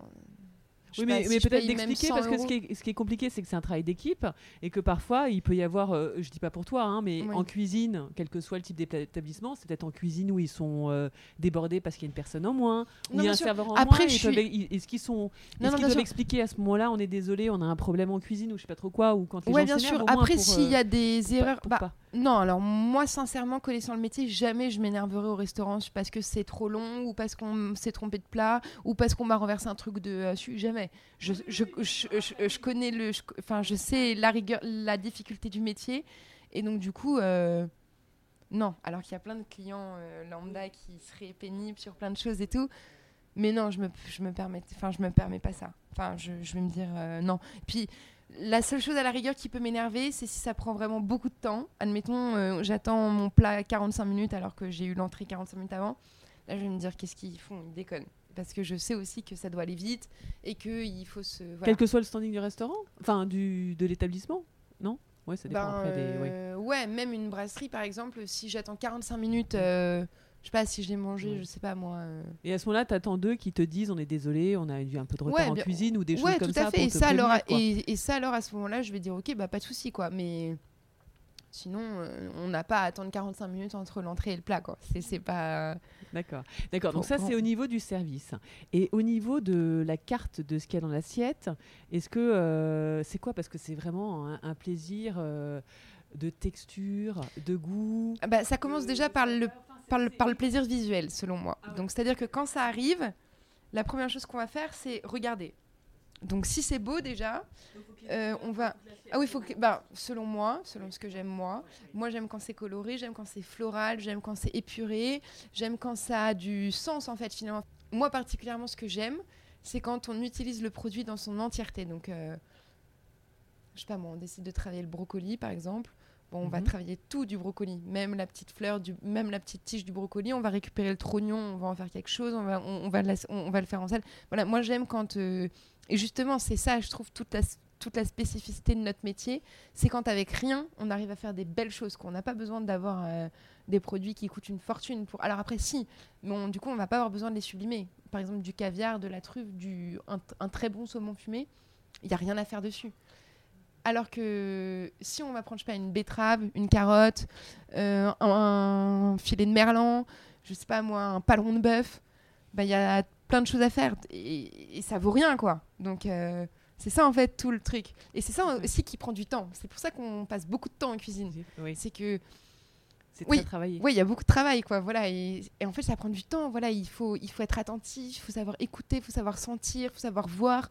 je Oui, mais, si mais je peut-être d'expliquer 100 parce que ce qui, est, ce qui est compliqué, c'est que c'est un travail d'équipe et que parfois il peut y avoir, euh, je dis pas pour toi, hein, mais Oui. en cuisine, quel que soit le type d'établissement, c'est peut-être en cuisine où ils sont euh, débordés parce qu'il y a une personne en moins, où Non, il y a un sûr. serveur en Après, moins. suis- Est-ce qu'ils sont, est-ce qu'ils peuvent expliquer à ce moment-là, on est désolé, on a un problème en cuisine ou je sais pas trop quoi, ou quand les Ouais, gens bien sûr. Après, s'il y euh, a des pour pas- erreurs, bah. Non, alors moi, sincèrement, connaissant le métier, jamais je m'énerverai au restaurant parce que c'est trop long ou parce qu'on s'est trompé de plat ou parce qu'on m'a renversé un truc de euh, Jamais. Je, je, connais le. Enfin, je, sais la rigueur, la difficulté du métier. Et donc, du coup, euh, non. Alors qu'il y a plein de clients euh, lambda qui seraient pénibles sur plein de choses et tout. Mais non, je me, je me permets, je me permets pas ça. Enfin, je, je vais me dire euh, non. Puis, la seule chose à la rigueur qui peut m'énerver, c'est si ça prend vraiment beaucoup de temps. Admettons, j'attends mon plat 45 minutes alors que j'ai eu l'entrée 45 minutes avant. Là, je vais me dire qu'est-ce qu'ils font? Ils déconnent. Parce que je sais aussi que ça doit aller vite et qu'il faut se. Voilà. Quel que soit le standing du restaurant, enfin du de l'établissement, non? Ouais, ça dépend Ben, après des. ouais. euh, ouais, même une brasserie par exemple, si j'attends 45 minutes, euh, je sais pas si je l'ai mangé, Ouais. je sais pas moi. euh, Et à ce moment-là, t'attends d'eux qui te disent on est désolé, on a eu un peu de retard Ouais, en bien- cuisine ou des choses comme tout ça. à fait. pour Et te ça, alors, prévenir, quoi. et, et ça, alors, à ce moment-là, je vais dire, ok, bah pas de souci, quoi. Mais Sinon, euh, on n'a pas à attendre 45 minutes entre l'entrée et le plat. C'est, pas. D'accord. D'accord. Donc ça, c'est au niveau du service. Et au niveau de la carte de ce qu'il y a dans l'assiette, est-ce que euh, c'est quoi? Parce que c'est vraiment un, un plaisir euh, de texture, de goût. Ah bah, ça commence déjà par le, par, le, par le plaisir visuel, selon moi. Ah ouais. Donc, c'est-à-dire que quand ça arrive, la première chose qu'on va faire, c'est regarder. Donc, si c'est beau déjà, euh, on va. Ah oui, faut. Bah, selon moi, selon ce que j'aime moi, moi j'aime quand c'est coloré, j'aime quand c'est floral, j'aime quand c'est épuré, j'aime quand ça a du sens en fait finalement. Moi particulièrement, ce que j'aime, c'est quand on utilise le produit dans son entièreté. Donc, euh, je sais pas moi, on décide de travailler le brocoli par exemple. Bon, on va Mhm. travailler tout du brocoli, même la petite fleur, du, même la petite tige du brocoli. On va récupérer le trognon, on va en faire quelque chose, on va, on, on va, la- on, on va le faire en salle. Voilà, moi j'aime quand. euh, et justement, c'est ça, je trouve, toute la, toute la spécificité de notre métier. C'est quand avec rien, on arrive à faire des belles choses, qu'on n'a pas besoin d'avoir euh, des produits qui coûtent une fortune. Pour... Alors après, si, mais on- du coup, on va pas avoir besoin de les sublimer. Par exemple, du caviar, de la truffe, du, un, un très bon saumon fumé, il n'y a rien à faire dessus. Alors que si on va prendre, je sais pas, une betterave, une carotte, euh, un, un filet de merlan, je sais pas moi, un paleron de bœuf, bah, il y a plein de choses à faire et, et ça vaut rien quoi. Donc euh, c'est ça en fait tout le truc. Et c'est ça aussi qui prend du temps. C'est pour ça qu'on passe beaucoup de temps en cuisine. Oui, C'est que c'est Oui. travaillé. oui, il y a beaucoup de travail quoi. Voilà et, et en fait ça prend du temps. Voilà, il faut il faut être attentif, il faut savoir écouter, il faut savoir sentir, il faut savoir voir.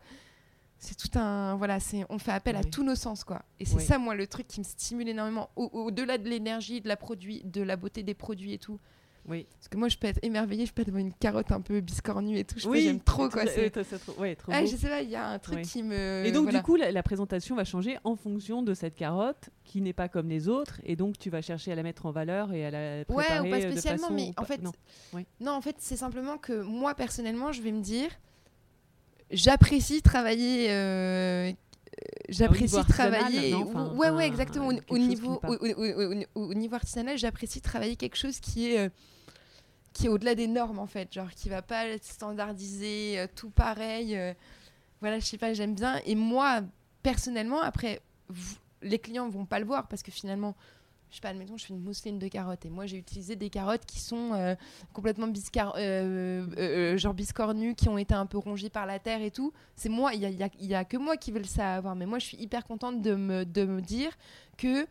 C'est tout un voilà, c'est on fait appel à tous nos sens quoi. Et c'est Oui. ça moi le truc qui me stimule énormément au- au-delà de l'énergie, de la produit, de la beauté des produits et tout. Oui. Parce que moi je peux être émerveillée, je peux être devant une carotte un peu biscornue et tout. Je oui, j'aime trop quoi. C'est- trop- ouais, trop Ah, beau. je sais pas, il y a un truc Ouais. qui me. Et donc, voilà. du coup, la, la présentation va changer en fonction de cette carotte qui n'est pas comme les autres. Et donc, tu vas chercher à la mettre en valeur et à la préparer Ouais, ou pas de spécialement, façon- mais en fait, non. non, en fait, c'est simplement que moi personnellement, je vais me dire, j'apprécie travailler. euh, J'apprécie travailler. Enfin, ouais, ouais, exactement. Au, niveau, au, au- au- au- au niveau artisanal, j'apprécie travailler quelque chose qui est, euh, qui est au-delà des normes, en fait. Genre, qui va pas être standardisé, euh, tout pareil. voilà, je sais pas, j'aime bien. Et moi, personnellement, après, vous- les clients vont pas le voir parce que finalement, je sais pas, admettons, je fais une mousseline de carottes et moi j'ai utilisé des carottes qui sont euh, complètement biscar euh, euh, genre biscornues, qui ont été un peu rongées par la terre et tout. C'est moi, il y a, y a- que moi qui veux le savoir, mais moi je suis hyper contente de me, dire que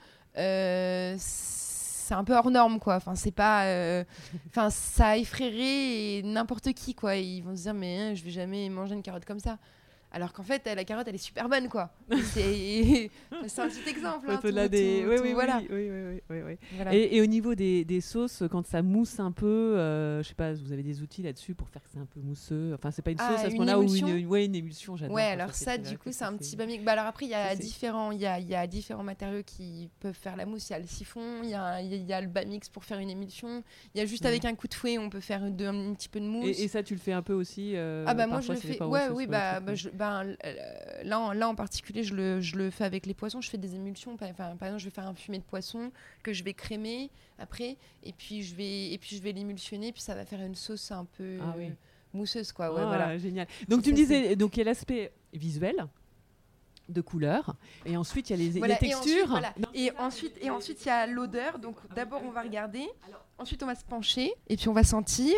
c'est un peu hors norme quoi. Enfin, c'est pas. Enfin, ça effraierait n'importe qui quoi. Ils vont se dire, mais hein, je vais jamais manger une carotte comme ça. Alors qu'en fait, la carotte, elle est super bonne, quoi. C'est un petit exemple. hein, Au-delà des... tout- oui, tout- oui, voilà. oui, oui, oui, oui, oui. Voilà. Et, et au niveau des, des sauces, quand ça mousse un peu, euh, je sais pas, vous avez des outils là-dessus pour faire que c'est un peu mousseux? Enfin, c'est pas une Ah, sauce à ce une moment-là ou émulsion? Une, ouais, une émulsion, j'adore. Ouais, alors ça, du coup, c'est un petit bamique. Bah, alors après, il y a différents, il y a, il y a différents matériaux qui peuvent faire la mousse. Il y a le siphon, il y a, il y a- il y a le bamix pour faire une émulsion. Il y a juste Ouais. avec un coup de fouet, on peut faire de- un, petit peu de mousse. Et, et ça, tu le fais un peu aussi euh, ah bah moi je le fais ouais oui bah, ben, euh, là en, là en particulier je le, je le fais avec les poissons je fais des émulsions par, enfin, par exemple je vais faire un fumé de poisson que je vais crémer après et puis je vais et puis je vais l'émulsionner puis ça va faire une sauce un peu Ah oui. mousseuse quoi ouais Ah, voilà génial. Donc tu me disais, donc il y a l'aspect visuel de couleur, et ensuite il y a les, Voilà, les et ensuite, textures. voilà. Et ensuite, et ensuite, il y a l'odeur. Donc, d'abord, on va regarder. Ensuite, on va se pencher. Et puis, on va sentir.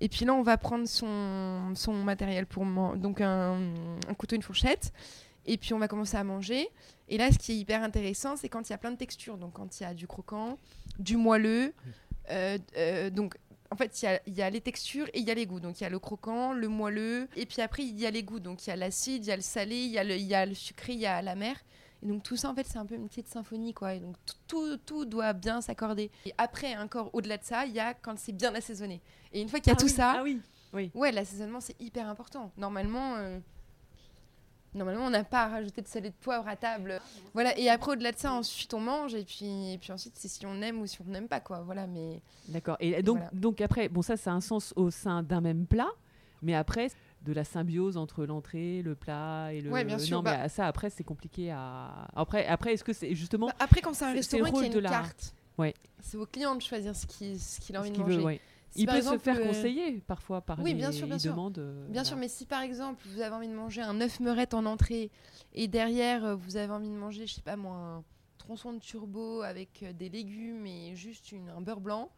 Et puis là, on va prendre son, son matériel pour donc un, un couteau, une fourchette. Et puis, on va commencer à manger. Et là, ce qui est hyper intéressant, c'est quand il y a plein de textures. Donc, quand il y a du croquant, du moelleux. euh, euh, donc, en fait, il y a, il y a les textures et il y a les goûts. Donc, il y a le croquant, le moelleux. Et puis après, il y a les goûts. Donc, il y a l'acide, il y a le salé, y il y a le sucré, il y a la mer. Et donc tout ça, en fait, c'est un peu une petite symphonie, quoi. Et donc tout, tout, doit bien s'accorder. Et après, encore au-delà de ça, il y a quand c'est bien assaisonné. Et une fois qu'il y a Ah tout oui, ça, Ah oui. ouais, l'assaisonnement, c'est hyper important. Normalement, euh, normalement, on n'a pas à rajouter de sel et de poivre à table. Voilà. Et après, au-delà de ça, ensuite, on mange. Et puis, et puis ensuite, c'est si on aime ou si on n'aime pas, quoi. Voilà. Mais D'accord. Et donc, Voilà. donc après, bon ça, ça a un sens au sein d'un même plat, mais après de la symbiose entre l'entrée, le plat et le. Ouais, bien sûr, Non, bah- mais ça après c'est compliqué à. Après, après est-ce que c'est justement Bah, après, quand c'est un restaurant qui a une de la- carte, Ouais. c'est au client de choisir ce qu'il ce qu'il a envie de manger. veut, ouais. Si Il peut exemple, se faire euh, conseiller parfois par Oui, les bien sûr, bien sûr. euh, Bien sûr, mais si par exemple vous avez envie de manger un œuf meurette en entrée et derrière euh, vous avez envie de manger, je sais pas moi, un tronçon de turbo avec des légumes et juste une, un beurre blanc,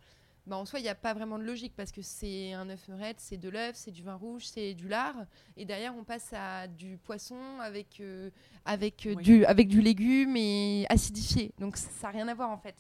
bah, en soi, il n'y a pas vraiment de logique parce que c'est un œuf meurette, c'est de l'œuf, c'est du vin rouge, c'est du lard. Et derrière, on passe à du poisson avec, euh, avec, euh, Oui. du, avec du légume et acidifié. Donc ça n'a rien à voir en fait.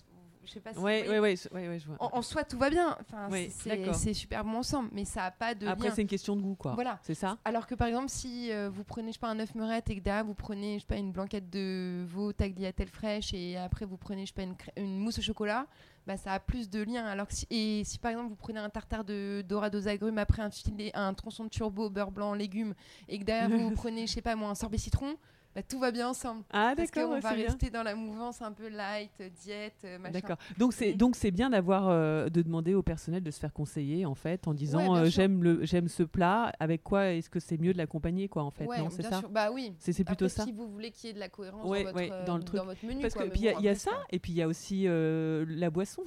Je sais pas si Ouais, ouais, ouais, ouais, ouais, je vois. En, en soi, tout va bien. Enfin, Oui, c'est- super bon ensemble, mais ça n'a pas de Après, c'est une question de goût, quoi. Voilà. C'est ça? Alors que par exemple, si euh, vous prenez, je sais pas, un œuf meurette et que derrière vous prenez, je sais pas, une blanquette de veau tagliatelle fraîche et après vous prenez, je sais pas, une, mousse au chocolat, bah ça a plus de lien. Alors que si, et si par exemple vous prenez un tartare de dorade aux agrumes après un filet, un tronçon de turbo beurre blanc légumes et que derrière vous, vous prenez, je sais pas moi, un sorbet citron, bah tout va bien ensemble. Ah, Parce qu'on va bien. rester dans la mouvance un peu light, euh, diète, euh, machin. D'accord. Donc c'est donc c'est bien d'avoir euh, de demander au personnel de se faire conseiller en fait en disant Ouais, euh, j'aime le j'aime ce plat avec quoi est-ce que c'est mieux de l'accompagner quoi en fait ouais, non c'est ça sûr. Bah oui. c'est c'est plutôt Après, ça si vous voulez qu'il y ait de la cohérence Ouais, dans, votre, dans le truc. votre menu. parce quoi, que il y a- y ça et puis il y a aussi la boisson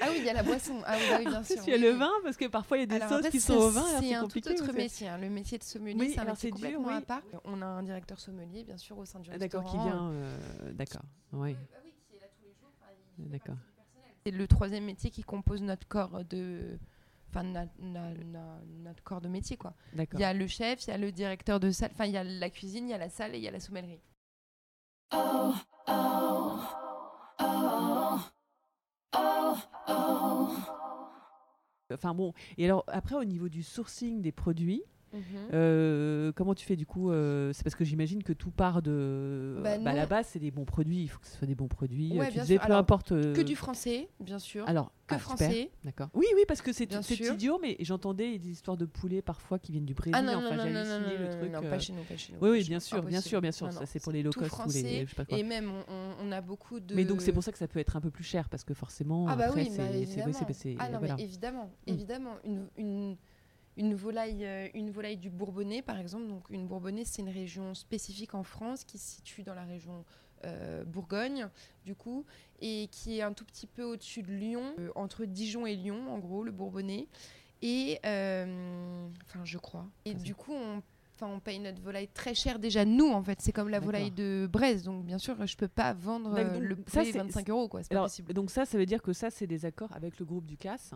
Ah oui, il y a la boisson. Ah oui, bah oui, bien sûr. il y a oui, le vin parce que parfois il y a des Alors, sauces qui sont au vin C'est un tout compliqué autre métier. hein. Le métier de sommelier, Oui, c'est un métier dur, complètement oui. à part. On a un directeur sommelier, bien sûr, au sein du Ah, d'accord qui vient euh, d'accord oui d'accord C'est le troisième métier qui compose notre corps de... Enfin, na- na- na- notre corps de métier, quoi. Il y a le chef, il y a le directeur de salle, enfin, il y a la cuisine, il y a la salle et il y a la sommellerie. Enfin bon et alors après au niveau du sourcing des produits Mhm. Euh, comment tu fais du coup euh, C'est parce que j'imagine que tout part de. Bah, bah, à la base, c'est des bons produits. Il faut que ce soit des bons produits. Ouais, Euh, tu bien disais, peu Alors, importe. euh, Que du français, bien sûr. Alors, que ah, français. D'accord. Oui, oui, parce que c'est Bien c'est sûr. idiot, mais j'entendais des histoires de poulets parfois qui viennent du Brésil. Ah non, enfin, non, non, j'ai non, non, halluciné non, le non, truc. non, euh, pas chez nous, pas chez nous. Oui, oui, bien sûr, bien sûr, bien sûr. Non, ça, non, c'est pour les low cost. Et même, on, a beaucoup de. Mais donc, c'est pour ça que ça peut être un peu plus cher, parce que forcément. Ah bah oui, c'est- bah, évidemment. ah non, mais évidemment, Mm. évidemment, une, une, volaille, euh, une volaille du Bourbonnais, par exemple. Donc, une Bourbonnais, c'est une région spécifique en France qui se situe dans la région euh, Bourgogne, du coup, et qui est un tout petit peu au-dessus de Lyon, euh, entre Dijon et Lyon, en gros, le Bourbonnais. Et, enfin, je crois. Et du coup, on Enfin, on paye notre volaille très cher déjà nous en fait. C'est comme la volaille de Brest, donc bien sûr je peux pas vendre donc le ça, poulet c'est- 25 euros quoi. C'est pas Alors, possible. donc ça, ça veut dire que ça, c'est des accords avec le groupe du CAS.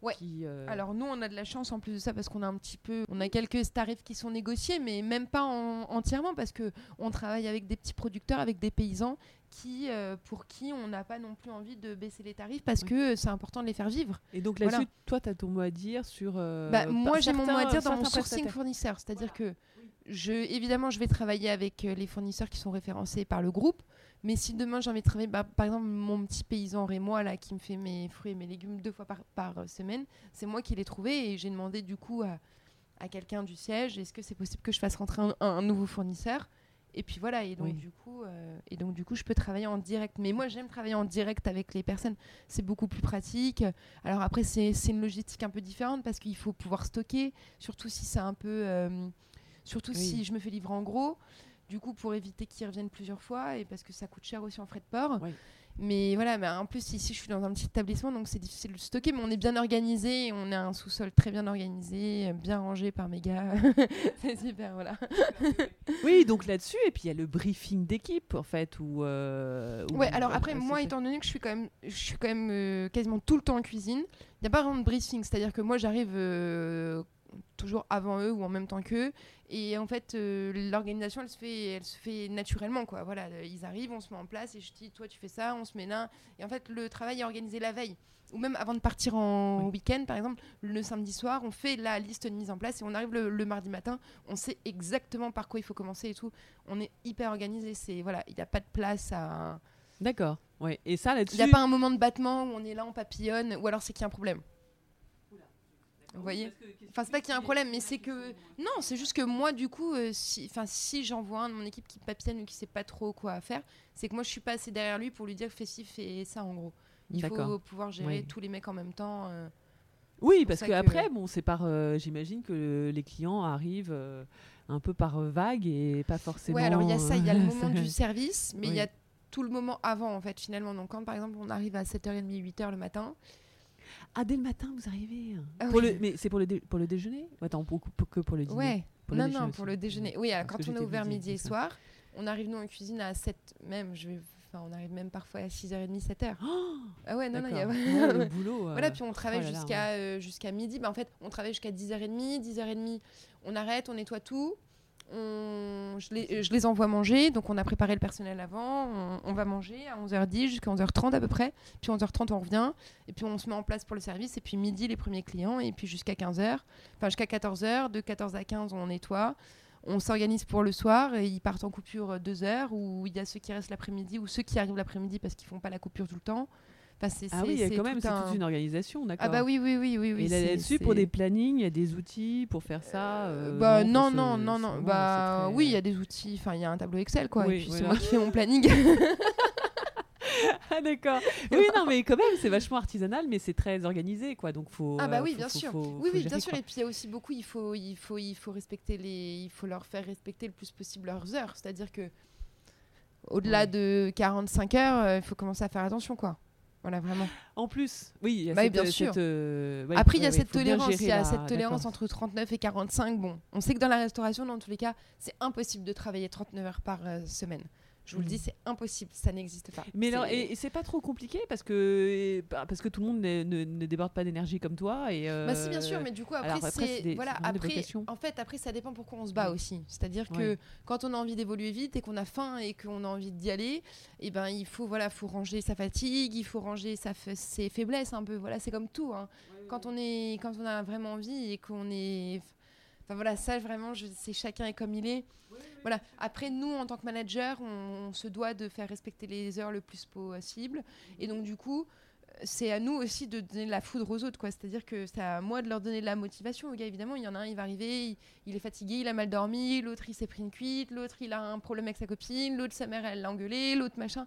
Ouais. Qui, euh, Alors nous, on a de la chance en plus de ça parce qu'on a un petit peu, on a quelques tarifs qui sont négociés, mais même pas en- entièrement parce que on travaille avec des petits producteurs, avec des paysans qui, euh, pour qui on n'a pas non plus envie de baisser les tarifs parce Ouais. que c'est important de les faire vivre. Et donc Voilà. là-dessus, toi, tu as ton mot à dire sur. euh, Bah, moi, j'ai mon mot à dire dans mon sourcing fournisseur, c'est-à-dire que je, évidemment, je vais travailler avec euh, les fournisseurs qui sont référencés par le groupe. Mais si demain j'ai envie de travailler, bah, par exemple, mon petit paysan Rémois là, qui me fait mes fruits et mes légumes deux fois par, par, euh, semaine, c'est moi qui l'ai trouvé et j'ai demandé du coup à, à quelqu'un du siège est-ce que c'est possible que je fasse rentrer un, un nouveau fournisseur? Et puis voilà, et donc, Oui. du coup, euh, et donc du coup, je peux travailler en direct. Mais moi, j'aime travailler en direct avec les personnes, c'est beaucoup plus pratique. Alors après, c'est c'est une logistique un peu différente parce qu'il faut pouvoir stocker, surtout si c'est un peu. euh, surtout Oui. si je me fais livrer en gros. Du coup, pour éviter qu'ils reviennent plusieurs fois et parce que ça coûte cher aussi en frais de port. Oui. Mais voilà, mais en plus, ici, je suis dans un petit établissement, donc c'est difficile de stocker, mais on est bien organisé. On a un sous-sol très bien organisé, bien rangé par mes gars. c'est super, voilà. Oui, donc là-dessus, et puis il y a le briefing d'équipe, en fait. Où, euh, où- Ouais, alors après, moi, étant donné que je suis quand même, je suis quand même euh, quasiment tout le temps en cuisine, il n'y a pas vraiment de briefing. C'est-à-dire que moi, j'arrive euh, toujours avant eux ou en même temps qu'eux. Et en fait, euh, l'organisation, elle se fait, elle se fait naturellement, quoi. Voilà, euh, ils arrivent, on se met en place et je dis, toi, tu fais ça, on se met là. Et en fait, le travail est organisé la veille. Ou même avant de partir en Oui. week-end, par exemple, le samedi soir, on fait la liste de mise en place et on arrive le, le mardi matin, on sait exactement par quoi il faut commencer et tout. On est hyper organisé. C'est voilà, il n'y a pas de place à. D'accord. Ouais. Et ça, Il n'y a pas un moment de battement où on est là, on papillonne, ou alors c'est qu'il y a un problème. Vous voyez Enfin, c'est pas qu'il y a un problème, mais c'est que. Non, c'est juste que moi, du coup, euh, si, enfin, si j'envoie un de mon équipe qui papillonne ou qui sait pas trop quoi faire, c'est que moi, je suis pas assez derrière lui pour lui dire fais ci, fais ça, en gros. Il faut pouvoir gérer Oui. tous les mecs en même temps. euh. Oui, parce que que- après, bon, c'est par. euh, J'imagine que les clients arrivent euh, un peu par vague et pas forcément. Ouais, alors il y a ça, il y a le moment du service, mais il y a tout le moment avant, en fait, finalement. Donc, quand par exemple, on arrive à 7h30, 8h le matin, Ah, dès le matin, vous arrivez. Ah Pour oui. le... Mais c'est pour le, dé- pour le déjeuner? Attends, pour, pour- que pour le dîner Ouais. Pour le non, déjeuner non, aussi. pour le déjeuner. Oui, alors, quand on est ouvert midi, et soir, on arrive nous en cuisine à 7 même, je vais, Enfin, on arrive même parfois à 6h30, 7h. Oh ah ouais, non, non, il y a. Ouais, le boulot. euh, Voilà, puis on travaille oh jusqu'à euh, jusqu'à midi. Bah, en fait, on travaille jusqu'à 10h30. 10h30, on arrête, on nettoie tout. On, je, les, envoie manger. Donc, on a préparé le personnel avant. On, va manger à 11h10 jusqu'à 11h30 à peu près. Puis 11h30, on revient. Et puis, on se met en place pour le service. Et puis, midi, les premiers clients. Et puis, jusqu'à 15h. Enfin, jusqu'à 14h. De 14 à 15, on nettoie. On s'organise pour le soir. Et ils partent en coupure 2 heures. Ou il y a ceux qui restent l'après-midi. Ou ceux qui arrivent l'après-midi parce qu'ils font pas la coupure tout le temps. Enfin, Ah oui, il y a c'est quand même c'est un- toute une organisation, d'accord. Ah bah oui, oui, oui, oui. oui Et là-dessus, pour des plannings, il y a des outils pour faire ça. euh, bah non, se- non, non, non. Bah très- oui, il y a des outils. Enfin, il y a un tableau Excel, quoi. Oui, et puis c'est moi qui fais mon planning. Ah d'accord. Oui, non, mais quand même, c'est vachement artisanal, mais c'est très organisé, quoi. Donc faut. ah bah oui, faut- bien faut- sûr. faut- oui, faut oui, gérer, bien sûr. quoi. Et puis il y a aussi beaucoup. Il faut, il faut, il faut respecter les. Il faut leur faire respecter le plus possible leurs heures. C'est-à-dire que au-delà Ouais. de 45 heures, euh, il faut commencer à faire attention, quoi. Voilà, vraiment. En plus, oui, il y a Bah cette, bien cette, sûr. euh, ouais, Après, il y a ouais, cette tolérance. Il y a la- cette tolérance entre 39 et 45. Bon, on sait que dans la restauration, dans tous les cas, c'est impossible de travailler 39 heures par euh, semaine. Je vous le dis, c'est impossible. Ça n'existe pas. Mais alors, et, et c'est pas trop compliqué parce que bah, parce que tout le monde ne, ne déborde pas d'énergie comme toi et. Bah si bien euh, sûr, mais du coup après, c'est voilà après en fait après ça dépend pourquoi on se bat Mm. aussi. C'est-à-dire que quand on a envie d'évoluer vite et qu'on a faim et qu'on a envie d'y aller, et ben il faut voilà faut ranger sa fatigue, il faut ranger sa ses faiblesses un peu. Voilà c'est comme tout. hein. Quand on est quand on a vraiment envie et qu'on est Enfin voilà, ça vraiment, c'est chacun est comme il est. Voilà. Après, nous, en tant que manager, on, se doit de faire respecter les heures le plus possible. Et donc, du coup, c'est à nous aussi de donner de la foudre aux autres. C'est-à-dire que c'est à moi de leur donner de la motivation. Aux gars, évidemment, il y en a un, il va arriver, il, il est fatigué, il a mal dormi, l'autre, il s'est pris une cuite, l'autre, il a un problème avec sa copine, l'autre, sa mère, elle l'a engueulé, l'autre, machin.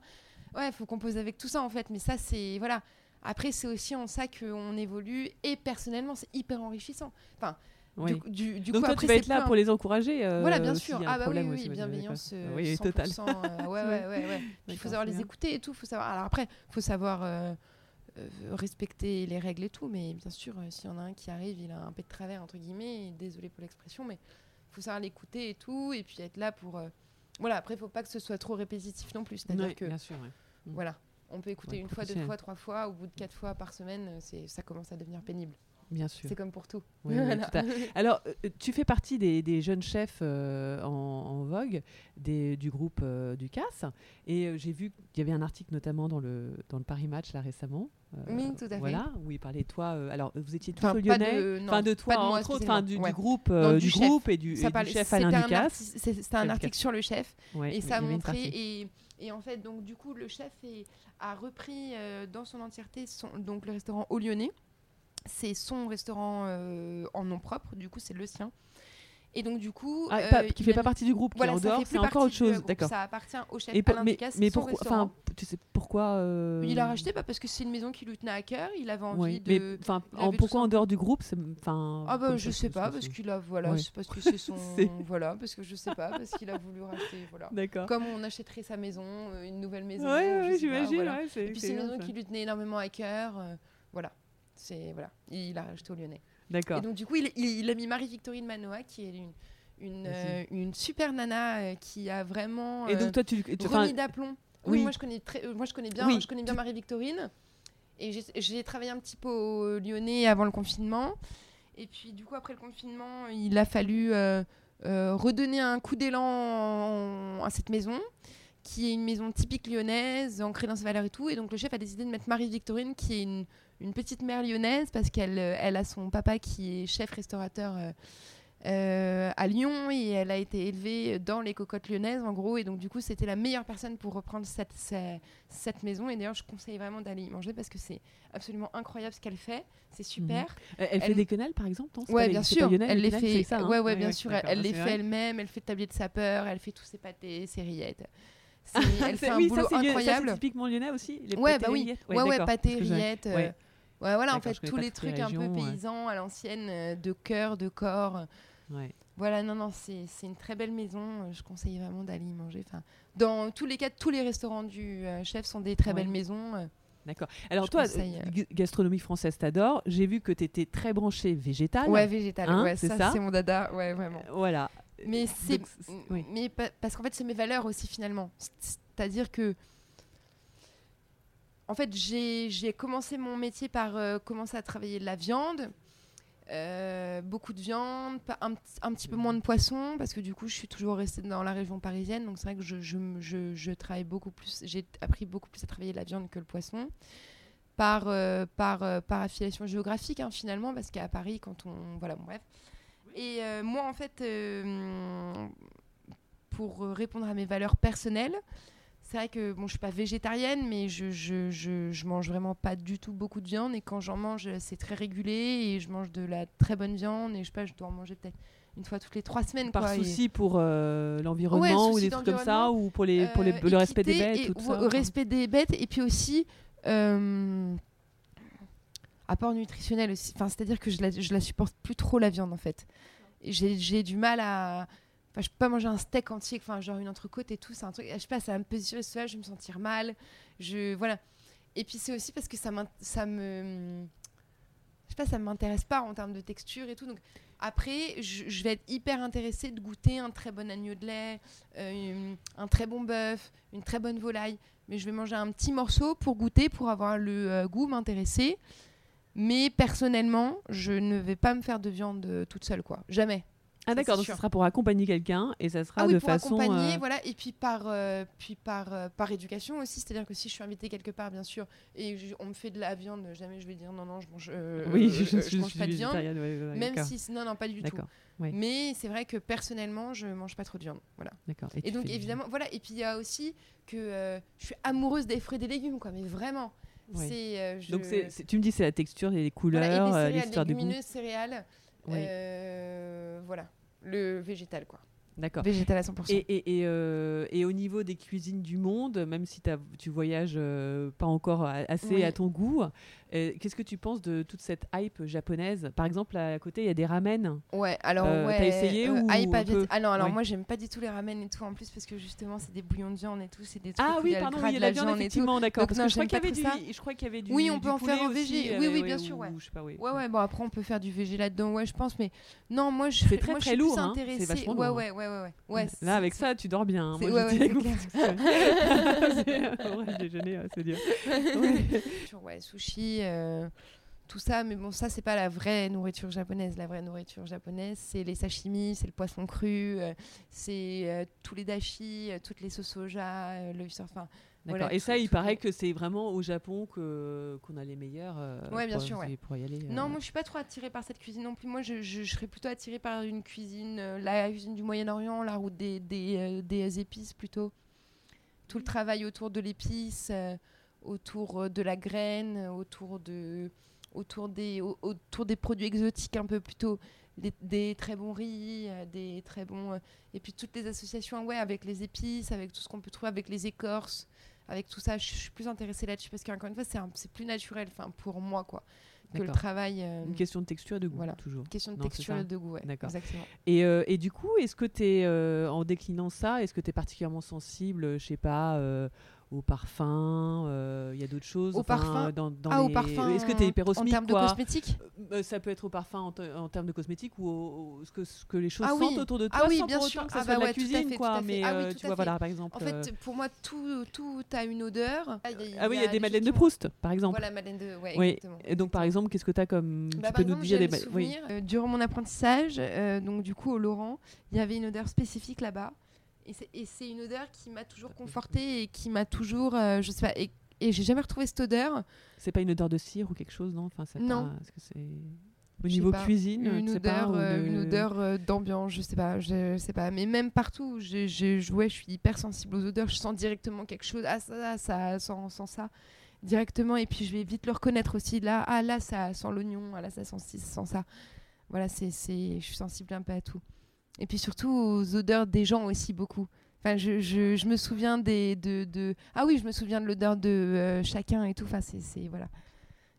Ouais, il faut composer avec tout ça, en fait. Mais ça, c'est... Voilà. Après, c'est aussi en ça qu'on évolue. Et personnellement, c'est hyper enrichissant. Enfin, Oui. du, du, du Donc coup, toi, après, tu vas être là un- pour les encourager. euh, voilà, bien sûr. Ah bah oui, oui, bienveillance euh, Oui, 100%. total. euh, ouais, ouais, ouais, ouais. Il faut savoir les bien. écouter et tout. Faut savoir. Alors après, faut savoir euh, euh, respecter les règles et tout. Mais bien sûr, s'il y en a un qui arrive, il a un peu de travers entre guillemets. et désolé pour l'expression, mais faut savoir l'écouter et tout, et puis être là pour. Voilà. Après, faut pas que ce soit trop répétitif non plus. C'est-à-dire que bien sûr. Mm. voilà, on peut écouter une fois, deux fois, trois fois. Au bout de quatre fois par semaine, c'est ça commence à devenir pénible. Bien sûr. C'est comme pour tout. Oui, oui, Voilà. tout à Alors, euh, tu fais partie des, des jeunes chefs euh, en, en vogue des- du groupe euh, du CAS. Et euh, j'ai vu qu'il y avait un article notamment dans le, dans le Paris Match là récemment. Oui, tout à fait. Voilà, où il parlait de toi. alors, vous étiez tous Lyonnais. de- non, Enfin, de toi, de moi entre autres, enfin, du, groupe, Non, du du chef. groupe et du, et Ça du chef Alain Ducasse. C'était un article sur le chef. Ouais, et ça montrait partie. et, et en fait donc du coup le chef est- a repris dans son entièreté son, donc le restaurant au Lyonnais c'est son restaurant euh, en nom propre du coup c'est le sien et donc du coup Ah, euh, pas- qui fait a pas partie du groupe, voilà qui est en dehors, c'est encore autre chose, d'accord. ça appartient au chef Et Alain mais, Ducasse mais pourquoi, restaurant. enfin, tu sais pourquoi euh, il a racheté parce que c'est une maison qui lui tenait à cœur il avait envie de mais enfin, en- pourquoi en dehors du groupe Enfin. ah bah je sais pas parce qu'il a voilà Ouais. c'est parce que c'est son voilà parce que je sais pas parce qu'il a voulu racheter voilà D'accord. comme on achèterait sa maison une nouvelle maison Ouais, j'imagine. Et puis c'est une maison qui lui tenait énormément à cœur. voilà. C'est voilà. Il a racheté au Lyonnais. D'accord. Et donc du coup, il, il- il a mis Marie-Victorine Manoa, qui est une, une, euh, une super nana euh, qui a vraiment Et euh, donc toi, tu, tu- remis d'aplomb. Oui, oui. moi je connais très, euh, moi je connais bien, Oui, je connais bien Marie-Victorine. Et j'ai- travaillé un petit peu au Lyonnais avant le confinement. Et puis du coup après le confinement, il a fallu euh, euh, redonner un coup d'élan à cette maison qui est une maison typique lyonnaise, ancrée dans ses valeurs et tout. Et donc le chef a décidé de mettre Marie-Victorine, qui est une, une petite mère lyonnaise, parce qu'elle euh, elle a son papa qui est chef restaurateur euh, euh, à Lyon et elle a été élevée dans les cocottes lyonnaises en gros. Et donc du coup c'était la meilleure personne pour reprendre cette, cette, cette maison. Et d'ailleurs je conseille vraiment d'aller y manger parce que c'est absolument incroyable ce qu'elle fait. C'est super. elle, elle fait des quenelles par exemple non? Ouais, bien sûr. lyonnais, Elle les fait. ça, hein? ouais, ouais, bien sûr. Elle les fait elle-même. Elle fait le tablier de sapeur. Elle fait tous ses pâtés, ses rillettes. C'est- Elle fait un oui, ça, boulot ça, incroyable. C'est typiquement lyonnais aussi. Les Ouais, pâtés bah oui. rillettes. Ouais, ouais, pâté, rillettes. Ouais. Voilà, en fait, tous les trucs un peu paysans à l'ancienne, euh, de cœur, de corps. Ouais. Voilà, non, non, c'est une très belle maison. euh, Je conseille vraiment d'aller y manger. Enfin, dans tous les cas, tous les restaurants du euh, chef sont des très Ouais. belles maisons. euh. D'accord. Alors toi, conseille, euh. gastronomie française, t'adores. J'ai vu que tu étais très branché végétal. Ouais, végétal. Hein, ouais, c'est ça, ça c'est mon dada. Ouais, vraiment. Voilà. Mais c'est, Donc, c'est- oui. mais pa- parce qu'en fait, c'est mes valeurs aussi finalement. C'est- C'est-à-dire que en fait, j'ai commencé mon métier par euh, commencer à travailler de la viande. Euh, beaucoup de viande, un, petit- peu moins de poisson, parce que du coup, je suis toujours restée dans la région parisienne. Donc, c'est vrai que je, travaille beaucoup plus. J'ai appris beaucoup plus à travailler la viande que le poisson. Par, euh, affiliation géographique, hein, finalement, parce qu'à Paris, quand on. Voilà, bon, bref. Et moi, en fait, pour répondre à mes valeurs personnelles, c'est vrai que bon, je suis pas végétarienne, mais je, je, je, je mange vraiment pas du tout beaucoup de viande. Et quand j'en mange, c'est très régulé. Et je mange de la très bonne viande. Et je sais pas, je dois en manger peut-être une fois toutes les trois semaines. Par quoi, et- souci pour euh, l'environnement Ouais, ou des trucs comme ça ou pour, les, pour les- euh, le respect des bêtes et ou tout ça respect des bêtes. Et puis aussi. euh, apport nutritionnel aussi. Enfin, c'est-à-dire que je la, je la supporte plus trop la viande en fait. Et J'ai j'ai du mal à. Enfin, je peux pas manger un steak entier, enfin, genre une entrecôte et tout. C'est un truc. Je sais pas, ça va me sur le je vais me sentir mal. Je voilà. Et puis c'est aussi parce que ça, ça me. Je sais pas, ça m'intéresse pas en termes de texture et tout. Donc après, je, vais être hyper intéressée de goûter un très bon agneau de lait, euh, un très bon bœuf, une très bonne volaille. Mais je vais manger un petit morceau pour goûter, pour avoir le euh, goût, m'intéresser. Mais personnellement, je ne vais pas me faire de viande euh, toute seule, quoi. Jamais. Ah d'accord, donc ce sera pour accompagner quelqu'un et ça sera Ah oui, de pour façon accompagner, euh, voilà. Et puis par, euh, puis par, euh, par éducation aussi. C'est-à-dire que si je suis invitée quelque part, bien sûr, et je- on me fait de la viande, jamais je vais dire non, non, je mange, Oui, je, je mange suis pas de viande. ouais, ouais, Même si, non, non, pas du tout. Oui. Mais c'est vrai que personnellement, je mange pas trop de viande. Voilà. d'accord. Et, donc, évidemment, voilà. Et puis, il y a aussi que je suis amoureuse des fruits et des légumes, quoi. Mais vraiment. Euh, je- Donc tu me dis c'est la texture, les couleurs, voilà, l'histoire du goût. céréales. Euh, voilà. Le végétal, quoi. D'accord. Végétal à 100%. Et, et, et, euh, et au niveau des cuisines du monde, même si tu voyages euh, pas encore assez Oui. à ton goût, euh, qu'est-ce que tu penses de toute cette hype japonaise? Par exemple, à côté, il y a des ramen. Ouais, alors Euh, ouais. t'as essayé ou hype à Ah non, alors Ouais. moi j'aime pas du tout les ramen et tout en plus parce que justement c'est des bouillons de viande et tout, c'est des trucs Ah oui, pardon, il y a de la viande, effectivement, d'accord. Parce non, que je crois qu'il y avait du, je crois qu'il y avait du. Oui, on peut en faire en végé. euh, Oui, oui, bien sûr, ouais. Ouais, ouais, bon après on peut faire du végé là-dedans, ouais, je pense, mais non, moi je C'est très, très lourd, hein. C'est vachement ouais, ouais, ouais, ouais, ouais, Là, avec ça, tu dors bien. hein. c'est- Moi, ouais, je ouais, déjeuner, c'est dur. Ouais. Sushi, euh, tout ça, mais bon, ça c'est pas la vraie nourriture japonaise. La vraie nourriture japonaise, c'est les sashimi, c'est le poisson cru, euh, c'est euh, tous les dashi, euh, toutes les sauces soja, euh, le enfin, D'accord. Voilà, et tout- ça, il tout paraît que c'est vraiment au Japon que qu'on a les meilleurs. euh, Ouais, bien pour, sûr, ouais. Pour y aller. euh. Non, moi je suis pas trop attirée par cette cuisine non plus. Moi je, je, je serais plutôt attirée par une cuisine, euh, la cuisine du Moyen-Orient, la route des, des, euh, des épices plutôt. Tout le travail autour de l'épice, euh, autour euh, de la graine, euh, autour, de, autour, des, au- autour des produits exotiques un peu plutôt. Des, des très bons riz, euh, des très bons. euh, et puis toutes les associations ouais, avec les épices, avec tout ce qu'on peut trouver, avec les écorces, avec tout ça. Je suis plus intéressée là-dessus parce qu'encore une fois, c'est un- c'est plus naturel enfin, pour moi quoi, que le travail. euh, Une question de texture et de goût, Voilà. toujours. Question de Non, texture et de goût, ouais. D'accord. Exactement. Et, euh, et du coup, est-ce que tu es, en déclinant ça, est-ce que tu es particulièrement sensible, je sais pas, euh, au parfum euh, Il y a d'autres choses Au enfin, parfum? dans, dans ah, au parfum. Est-ce que tu es En hyperosmique termes de cosmétiques? Euh, Ça peut être au parfum en, te- en termes de cosmétiques ou au- au- ce, que, ce que les choses Ah oui. sentent autour de toi Ah oui, sans bien pour sûr. autant que ça Ah soit bah de la ouais, tout à cuisine, fait, quoi. Mais Ah oui, euh, tu vois, fait. voilà, par exemple. En fait, pour moi, tout, tout a une odeur. Ah ah oui, il y a des madeleines de Proust, par exemple. Voilà, madeleine de. Ouais, Oui. exactement. Et donc, par exemple, qu'est-ce que tu as comme. Bah, tu peux nous dire des. durant mon apprentissage, donc du coup au Laurent, il y avait une odeur spécifique là-bas. Et c'est- une odeur qui m'a toujours confortée et qui m'a toujours, euh, je sais pas, et, et j'ai jamais retrouvé cette odeur. C'est pas une odeur de cire ou quelque chose, non? Enfin, Non. pas- Est-ce que c'est. Au niveau pas. cuisine, une pas, odeur, ou euh, de- une odeur euh, d'ambiance, je sais pas, je, sais pas, mais même partout, je, je, je- suis hyper sensible aux odeurs, je sens directement quelque chose, ah ça, ça, sent, sent ça directement, et puis je vais vite le reconnaître aussi, là, ah là ça sent l'oignon, ah là ça sent ci, ça sent ça, voilà, c'est, je suis sensible un peu à tout, et puis surtout aux odeurs des gens aussi beaucoup. Enfin, je, je, je me souviens des de, de ah oui, je me souviens de l'odeur de euh, chacun et tout. Enfin, c'est, c'est voilà,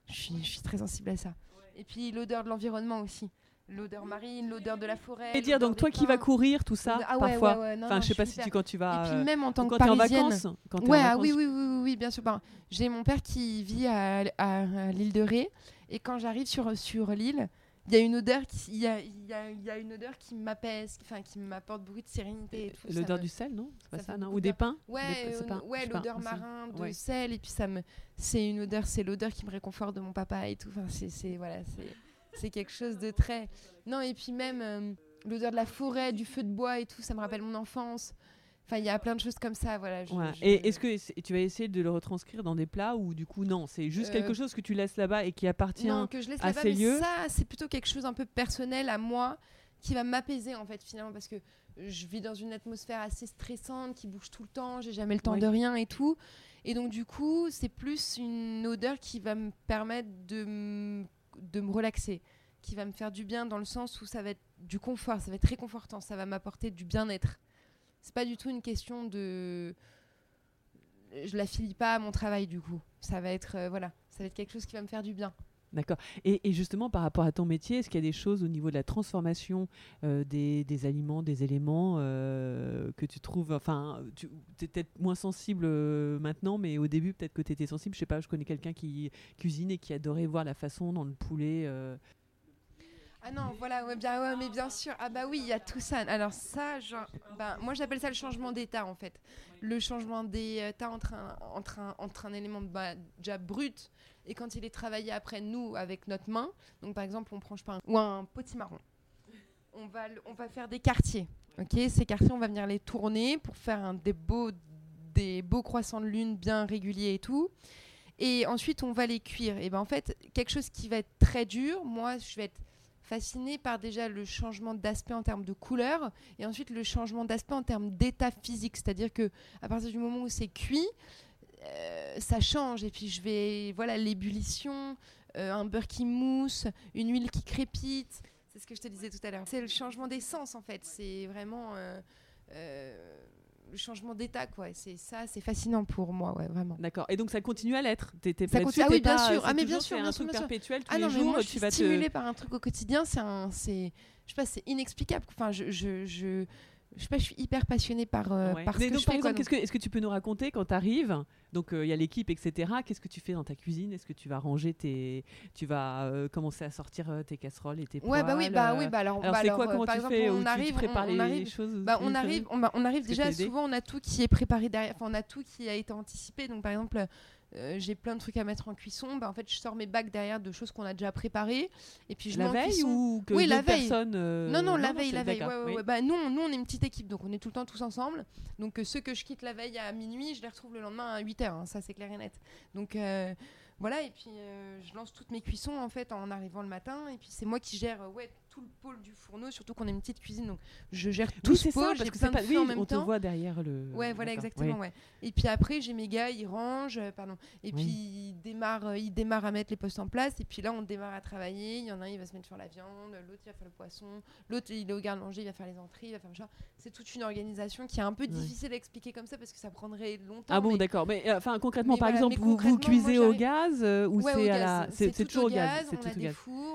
je suis, je suis très sensible à ça. Et puis l'odeur de l'environnement aussi. L'odeur marine, l'odeur de la forêt. Et dire, donc toi qui vas courir, tout ça, Ah ouais, parfois. ouais, ouais, non, enfin, je sais pas si tu, quand tu vas. Et puis euh, même en tant que quand t'es en parisienne. vacances. Quand en Ouais, ah vacances. oui, oui, oui, oui, oui, bien sûr. Ben, J'ai mon père qui vit à, à- à l'île de Ré. Et quand j'arrive sur, sur l'île, il y a une odeur qui il y a, y a, il y a une odeur qui m'apaise enfin qui m'apporte beaucoup de sérénité et tout, ça L'odeur me- du sel, non? C'est pas ça non? Ou des pains? Ouais Des- pas- ouais l'odeur marin de Ouais. sel et puis ça me c'est une odeur c'est l'odeur qui me réconforte de mon papa et tout enfin c'est c'est voilà c'est c'est quelque chose de très non et puis même euh, l'odeur de la forêt du feu de bois et tout ça me rappelle mon enfance enfin il y a plein de choses comme ça voilà je- Ouais. je- Et est-ce que tu vas essayer de le retranscrire dans des plats ou du coup non C'est juste Euh, quelque chose que tu laisses là-bas et qui appartient non, que je laisse à ces mais lieux. ça, c'est plutôt quelque chose un peu personnel à moi qui va m'apaiser en fait finalement parce que je vis dans une atmosphère assez stressante qui bouge tout le temps, j'ai jamais le temps de rien et tout. Et donc du coup, c'est plus une odeur qui va me permettre de, de me relaxer, qui va me faire du bien dans le sens où ça va être du confort, ça va être réconfortant, ça va m'apporter du bien-être. C'est pas du tout une question de je la filie pas à mon travail du coup. Ça va être euh, voilà, ça va être quelque chose qui va me faire du bien. D'accord. Et, justement, par rapport à ton métier, est-ce qu'il y a des choses au niveau de la transformation euh, des, aliments, des éléments euh, que tu trouves. Enfin, tu es peut-être moins sensible maintenant, mais au début, peut-être que tu étais sensible. Je sais pas, je connais quelqu'un qui cuisine et qui adorait voir la façon dont le poulet. Ah non, voilà, bien, mais bien sûr. Ah bah oui, il y a tout ça. Alors ça, ben, moi j'appelle ça le changement d'état en fait. Le changement d'état entre un, entre un, élément bah, déjà brut et quand il est travaillé après nous avec notre main. Donc par exemple, on prend je sais pas, un, ou un. On va, on va faire des quartiers. Ok, ces quartiers, on va venir les tourner pour faire des beaux, des beaux croissants de lune bien réguliers et tout. Et ensuite, on va les cuire. Et ben en fait, quelque chose qui va être très dur, moi, je vais être fascinée par déjà le changement d'aspect en termes de couleur et ensuite le changement d'aspect en termes d'état physique. C'est-à-dire que à partir du moment où c'est cuit, euh, ça change. Et puis je vais, voilà, l'ébullition, euh, un beurre qui mousse, une huile qui crépite. C'est ce que je te disais tout à l'heure. C'est le changement d'essence en fait. C'est vraiment euh, le changement d'état quoi. C'est ça, c'est fascinant pour moi, ouais, vraiment. D'accord. Et donc ça continue à l'être. T'es, ah oui, bien pas- sûr. Ah, mais bien sûr, bien un sûr, truc bien perpétuel tous Ah les non, mais jours. moi, je tu suis vas te. stimulée par un truc au quotidien. C'est un, c'est, je sais pas, c'est inexplicable. Enfin, je, je, je, je sais pas, je suis hyper passionnée par, euh, Ouais. par ce Mais que donc, je par fais. exemple, qu'est-ce que, est-ce que tu peux nous raconter quand tu arrives Donc, euh, il y a l'équipe, etc. Qu'est-ce que tu fais dans ta cuisine? Est-ce que tu vas ranger tes. Tu vas euh, commencer à sortir euh, tes casseroles et tes donc- Ouais, bah oui, bah euh, oui, bah alors, Alors, bah c'est quoi euh, Comment par tu exemple, fais on tu arrive, prépares on, les on arrive, choses bah, on tu arrive, on, bah, on arrive que déjà t'aider souvent, on a tout qui est préparé derrière. Enfin, on a tout qui a été anticipé. Donc, par exemple. Euh, j'ai plein de trucs à mettre en cuisson. Bah, en fait, je sors mes bacs derrière de choses qu'on a déjà préparées. Et puis, je La veille cuisson. ou que Oui, la veille. personnes, euh, Non, non, la veille, la veille. Ouais, d'accord, ouais, oui. ouais. Bah, nous, on- nous, on est une petite équipe, donc on est tout le temps tous ensemble. Donc euh, ceux que je quitte la veille à minuit, je les retrouve le lendemain à 8h, ça c'est clair et net. Donc voilà, et puis je lance toutes mes cuissons en fait en arrivant le matin. Et puis c'est moi qui gère ouais, tout le pôle du fourneau, surtout qu'on est une petite cuisine, donc je gère tout Oui, ce pôle, parce j'ai que plein c'est de pas. feux Oui, en même on te voit derrière le. Ouais, voilà, exactement, ouais. Et puis après, j'ai mes gars, ils rangent, euh, pardon. Et Oui. puis ils démarrent, euh, ils démarrent à mettre les postes en place. Et puis là, on démarre à travailler. Il y en a un, il va se mettre sur la viande, l'autre, il va faire le poisson, l'autre, il est au garde-manger, il va faire les entrées, il va faire le chat. C'est toute une organisation qui est un peu Ouais. difficile à expliquer comme ça parce que ça prendrait longtemps. Ah bon, d'accord. Mais euh, enfin, concrètement, mais par voilà, exemple, vous, vous cuisez au gaz ou c'est toujours au gaz. C'est a au gaz.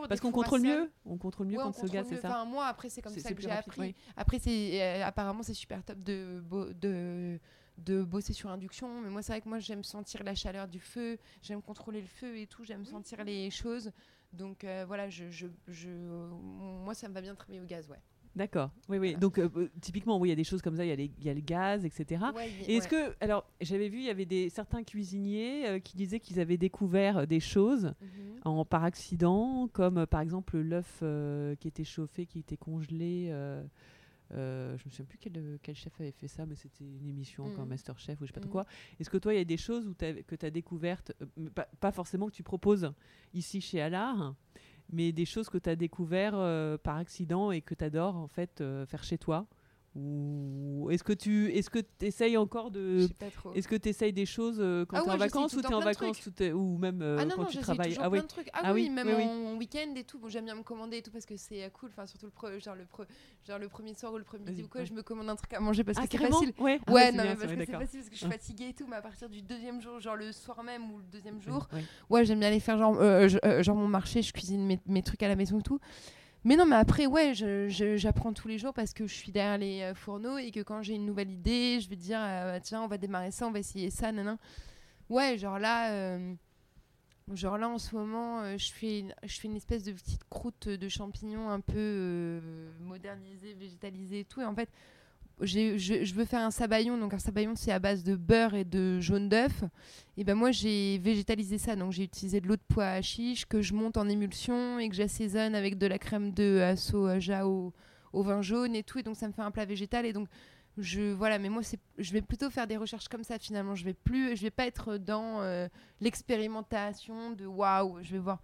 Parce qu'on contrôle mieux. On contrôle mieux Ouais, on quand c'est ça Enfin, moi, après, c'est comme ça que j'ai appris. oui. Après, c'est euh, apparemment c'est super top de, de de bosser sur induction, mais moi c'est vrai que moi j'aime sentir la chaleur du feu, j'aime contrôler le feu et tout, j'aime sentir les choses. Donc euh, voilà, je, je, je- moi ça me va bien de travailler au gaz, ouais. D'accord. Oui, oui. Voilà. Donc, euh, euh, typiquement, oui, il y a des choses comme ça. Il y, a y le gaz, etc. Ouais, y- Et est-ce ouais. que, alors, j'avais vu, il y avait des certains cuisiniers euh, qui disaient qu'ils avaient découvert des choses Mhm. en par accident, comme euh, par exemple l'œuf qui était chauffé, qui était congelé. je me souviens plus quel, quel chef avait fait ça, mais c'était une émission encore Mhm. Masterchef ou je sais pas trop Mhm. quoi. Est-ce que toi, il y a des choses où que tu as découvertes, pas forcément que tu proposes ici chez Allard, mais des choses que tu as découvert euh, par accident et que tu adores en fait euh, faire chez toi Ou est-ce que tu est-ce que essayes encore de est-ce que tu essayes des choses euh, quand Ah tu es ouais, en vacances ou le tu es temps en vacances ou, t'es- ou même euh, ah non, quand non, tu travailles toujours Ah plein oui. de trucs. Ah, Ah oui, oui, même oui, oui. en week-end et tout. Bon, j'aime bien me commander et tout parce que c'est euh, cool. Enfin, surtout le, pre- genre le, pre- genre le premier soir ou le premier midi ou quoi, ouais. je me commande un truc à manger parce Ah, que c'est facile. Ouais, Ah Ouais, non, bien, mais parce que c'est facile parce que je suis fatiguée et tout. Mais à partir du deuxième jour, genre le soir même ou le deuxième jour, Ouais. j'aime bien aller faire genre, mon marché, je cuisine mes trucs à la maison et tout. Mais non, mais après, ouais, j'apprends tous les jours parce que je suis derrière les euh, fourneaux et que quand j'ai une nouvelle idée, je vais dire, euh, tiens, on va démarrer ça, on va essayer ça, nanan. Ouais, genre là, euh, Genre là, en ce moment, je, fais je fais une espèce de petite croûte de champignons un peu modernisée, végétalisée et tout. Et en fait, je, je veux faire un sabayon. Donc un sabayon, c'est à base de beurre et de jaune d'œuf. Et ben moi, j'ai végétalisé ça. Donc j'ai utilisé de l'eau de pois à chiche que je monte en émulsion et que j'assaisonne avec de la crème de soja au, au vin jaune et tout. Et donc ça me fait un plat végétal. Et donc je voilà mais moi c'est je vais plutôt faire des recherches comme ça finalement je vais plus je vais pas être dans euh, l'expérimentation de waouh je vais voir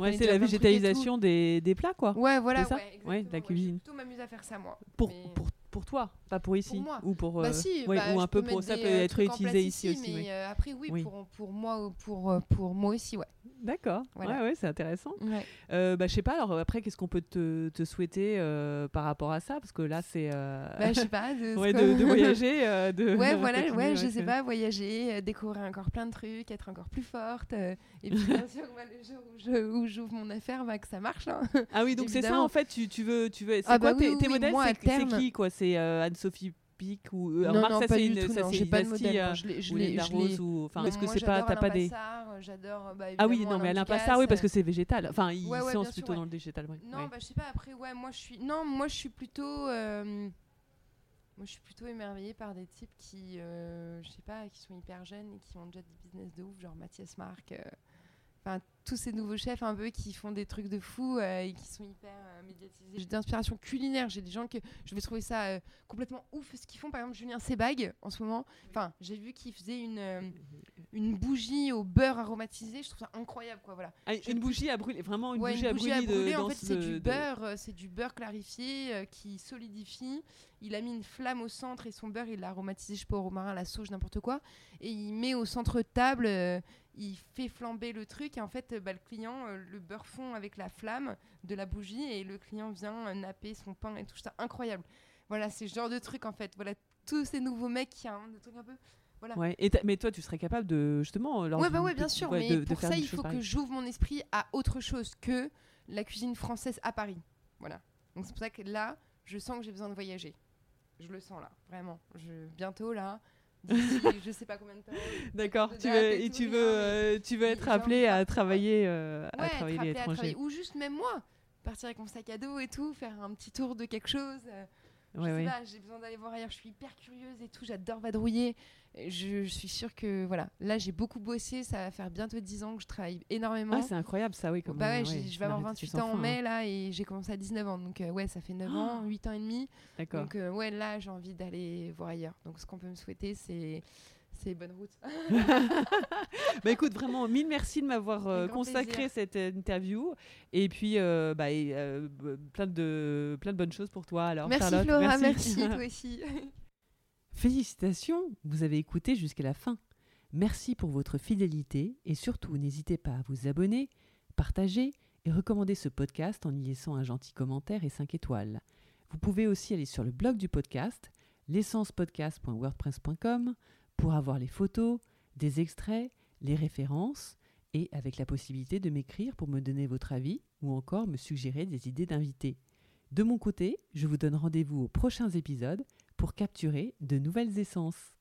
Ouais, c'est la végétalisation des, des plats, quoi. ouais voilà ouais, de la cuisine. je vais plutôt m'amuser à faire ça moi Pour, Mais- pour, pour toi, pas pour ici. Pour moi. Ou pour. bah euh, si ouais, bah, ou un peu pour. Ça peut euh, être utilisé ici aussi. mais ouais. euh, après oui, Oui. Pour, pour moi pour pour moi aussi ouais, D'accord. voilà. Ouais, ouais, c'est intéressant. ouais. Euh, bah, je sais pas, alors après, qu'est-ce qu'on peut te, te souhaiter euh, par rapport à ça? Parce que là, c'est. euh, bah je sais pas de, ouais, ce que- de, de voyager. euh, de Ouais, voilà, ouais, je ouais, sais pas, voyager, euh, découvrir encore plein de trucs, être encore plus forte. euh, et puis, bien sûr, le jour où j'ouvre mon affaire, bah, que ça marche. hein. Ah oui, donc c'est ça en fait, tu, tu veux. Tu veux c'est Ah quoi bah tes, oui, tes oui, modèles? moi, à C'est qui quoi? C'est euh, Anne-Sophie Ou. euh, non, remarque, non, ça, pas c'est du une, tout, ça, c'est pas de modèle. euh, je je ou Rose ou. Enfin, est-ce que c'est pas. T'as pas des. Euh, J'adore. bah, Ah oui, non, mais Alain Passard, oui, parce euh, que c'est végétal. Enfin, il Ouais, ouais, se bien lance sûr, plutôt dans le végétal. Non, bah, je sais pas, après, ouais, moi, je suis. Non, moi, je suis plutôt. euh, Moi, je suis plutôt émerveillée par des types qui, euh, je sais pas, qui sont hyper jeunes et qui ont déjà des business de ouf, genre Mathias Marc. euh, Enfin, tous ces nouveaux chefs un peu qui font des trucs de fou euh, et qui sont hyper euh, médiatisés. J'ai d'inspiration culinaire. J'ai des gens que je vais trouver ça euh, complètement ouf ce qu'ils font. Par exemple, Julien Sebag en ce moment. Enfin, j'ai vu qu'il faisait une, une bougie au beurre aromatisé. Je trouve ça incroyable, quoi. Voilà. Ah, une bougie à brûler, vraiment une Ouais, bougie à brûler. de- brûler, en fait, ce- c'est de- du beurre, c'est du beurre clarifié qui solidifie. Il a mis une flamme au centre et son beurre, il l'a aromatisé, je sais pas, au romarin, à la sauge, n'importe quoi. Et il met au centre de table, il fait flamber le truc. Et en fait, euh, bah, le client, euh, le beurre fond avec la flamme de la bougie et le client vient euh, napper son pain et tout ça. Incroyable. Voilà, c'est ce genre de truc en fait. Voilà, tous ces nouveaux mecs qui ont des trucs un peu. Ouais. Et t'as- mais toi, tu serais capable de justement. Ouais, bah ouais, bien sûr. ouais, mais de- de pour faire ça, il faut que j'ouvre mon esprit à autre chose que la cuisine française à Paris. Voilà. Donc c'est pour ça que là, je sens que j'ai besoin de voyager. Je le sens là, vraiment. Je... Bientôt là, je sais pas combien de temps. D'accord. de Tu veux, et tu veux, euh, tu veux être appelé à travailler, euh, à Ouais, travailler à appelé à l'étranger. travailler. Ou juste même moi, partir avec mon sac à dos et tout, faire un petit tour de quelque chose. Je Ouais, sais ouais. pas, j'ai besoin d'aller voir ailleurs. Je suis hyper curieuse et tout. J'adore vadrouiller. Je, je suis sûre que voilà, là j'ai beaucoup bossé. Ça va faire bientôt 10 ans que je travaille énormément. Ah, c'est incroyable ça, oui. Comme, bah ouais, euh, j'ai- je vais avoir la 28 réputation ans en fin, mai là et j'ai commencé à 19 ans. Donc euh, ouais, ça fait 9 ans, 8 ans et demi. hein. D'accord. Donc euh, ouais, là j'ai envie d'aller voir ailleurs. Donc ce qu'on peut me souhaiter, c'est c'est bonne route. Bah écoute, vraiment, mille merci de m'avoir euh, consacré plaisir. cette euh, interview. Et puis, euh, bah, et, euh, plein, de, plein de bonnes choses pour toi. Alors, merci Charlotte. Flora, merci toi aussi. Félicitations, vous avez écouté jusqu'à la fin. Merci pour votre fidélité et surtout n'hésitez pas à vous abonner, partager et recommander ce podcast en y laissant un gentil commentaire et 5 étoiles. Vous pouvez aussi aller sur le blog du podcast, l'essencepodcast.wordpress.com, pour avoir les photos, des extraits, les références et avec la possibilité de m'écrire pour me donner votre avis ou encore me suggérer des idées d'invités. De mon côté, je vous donne rendez-vous aux prochains épisodes pour capturer de nouvelles essences.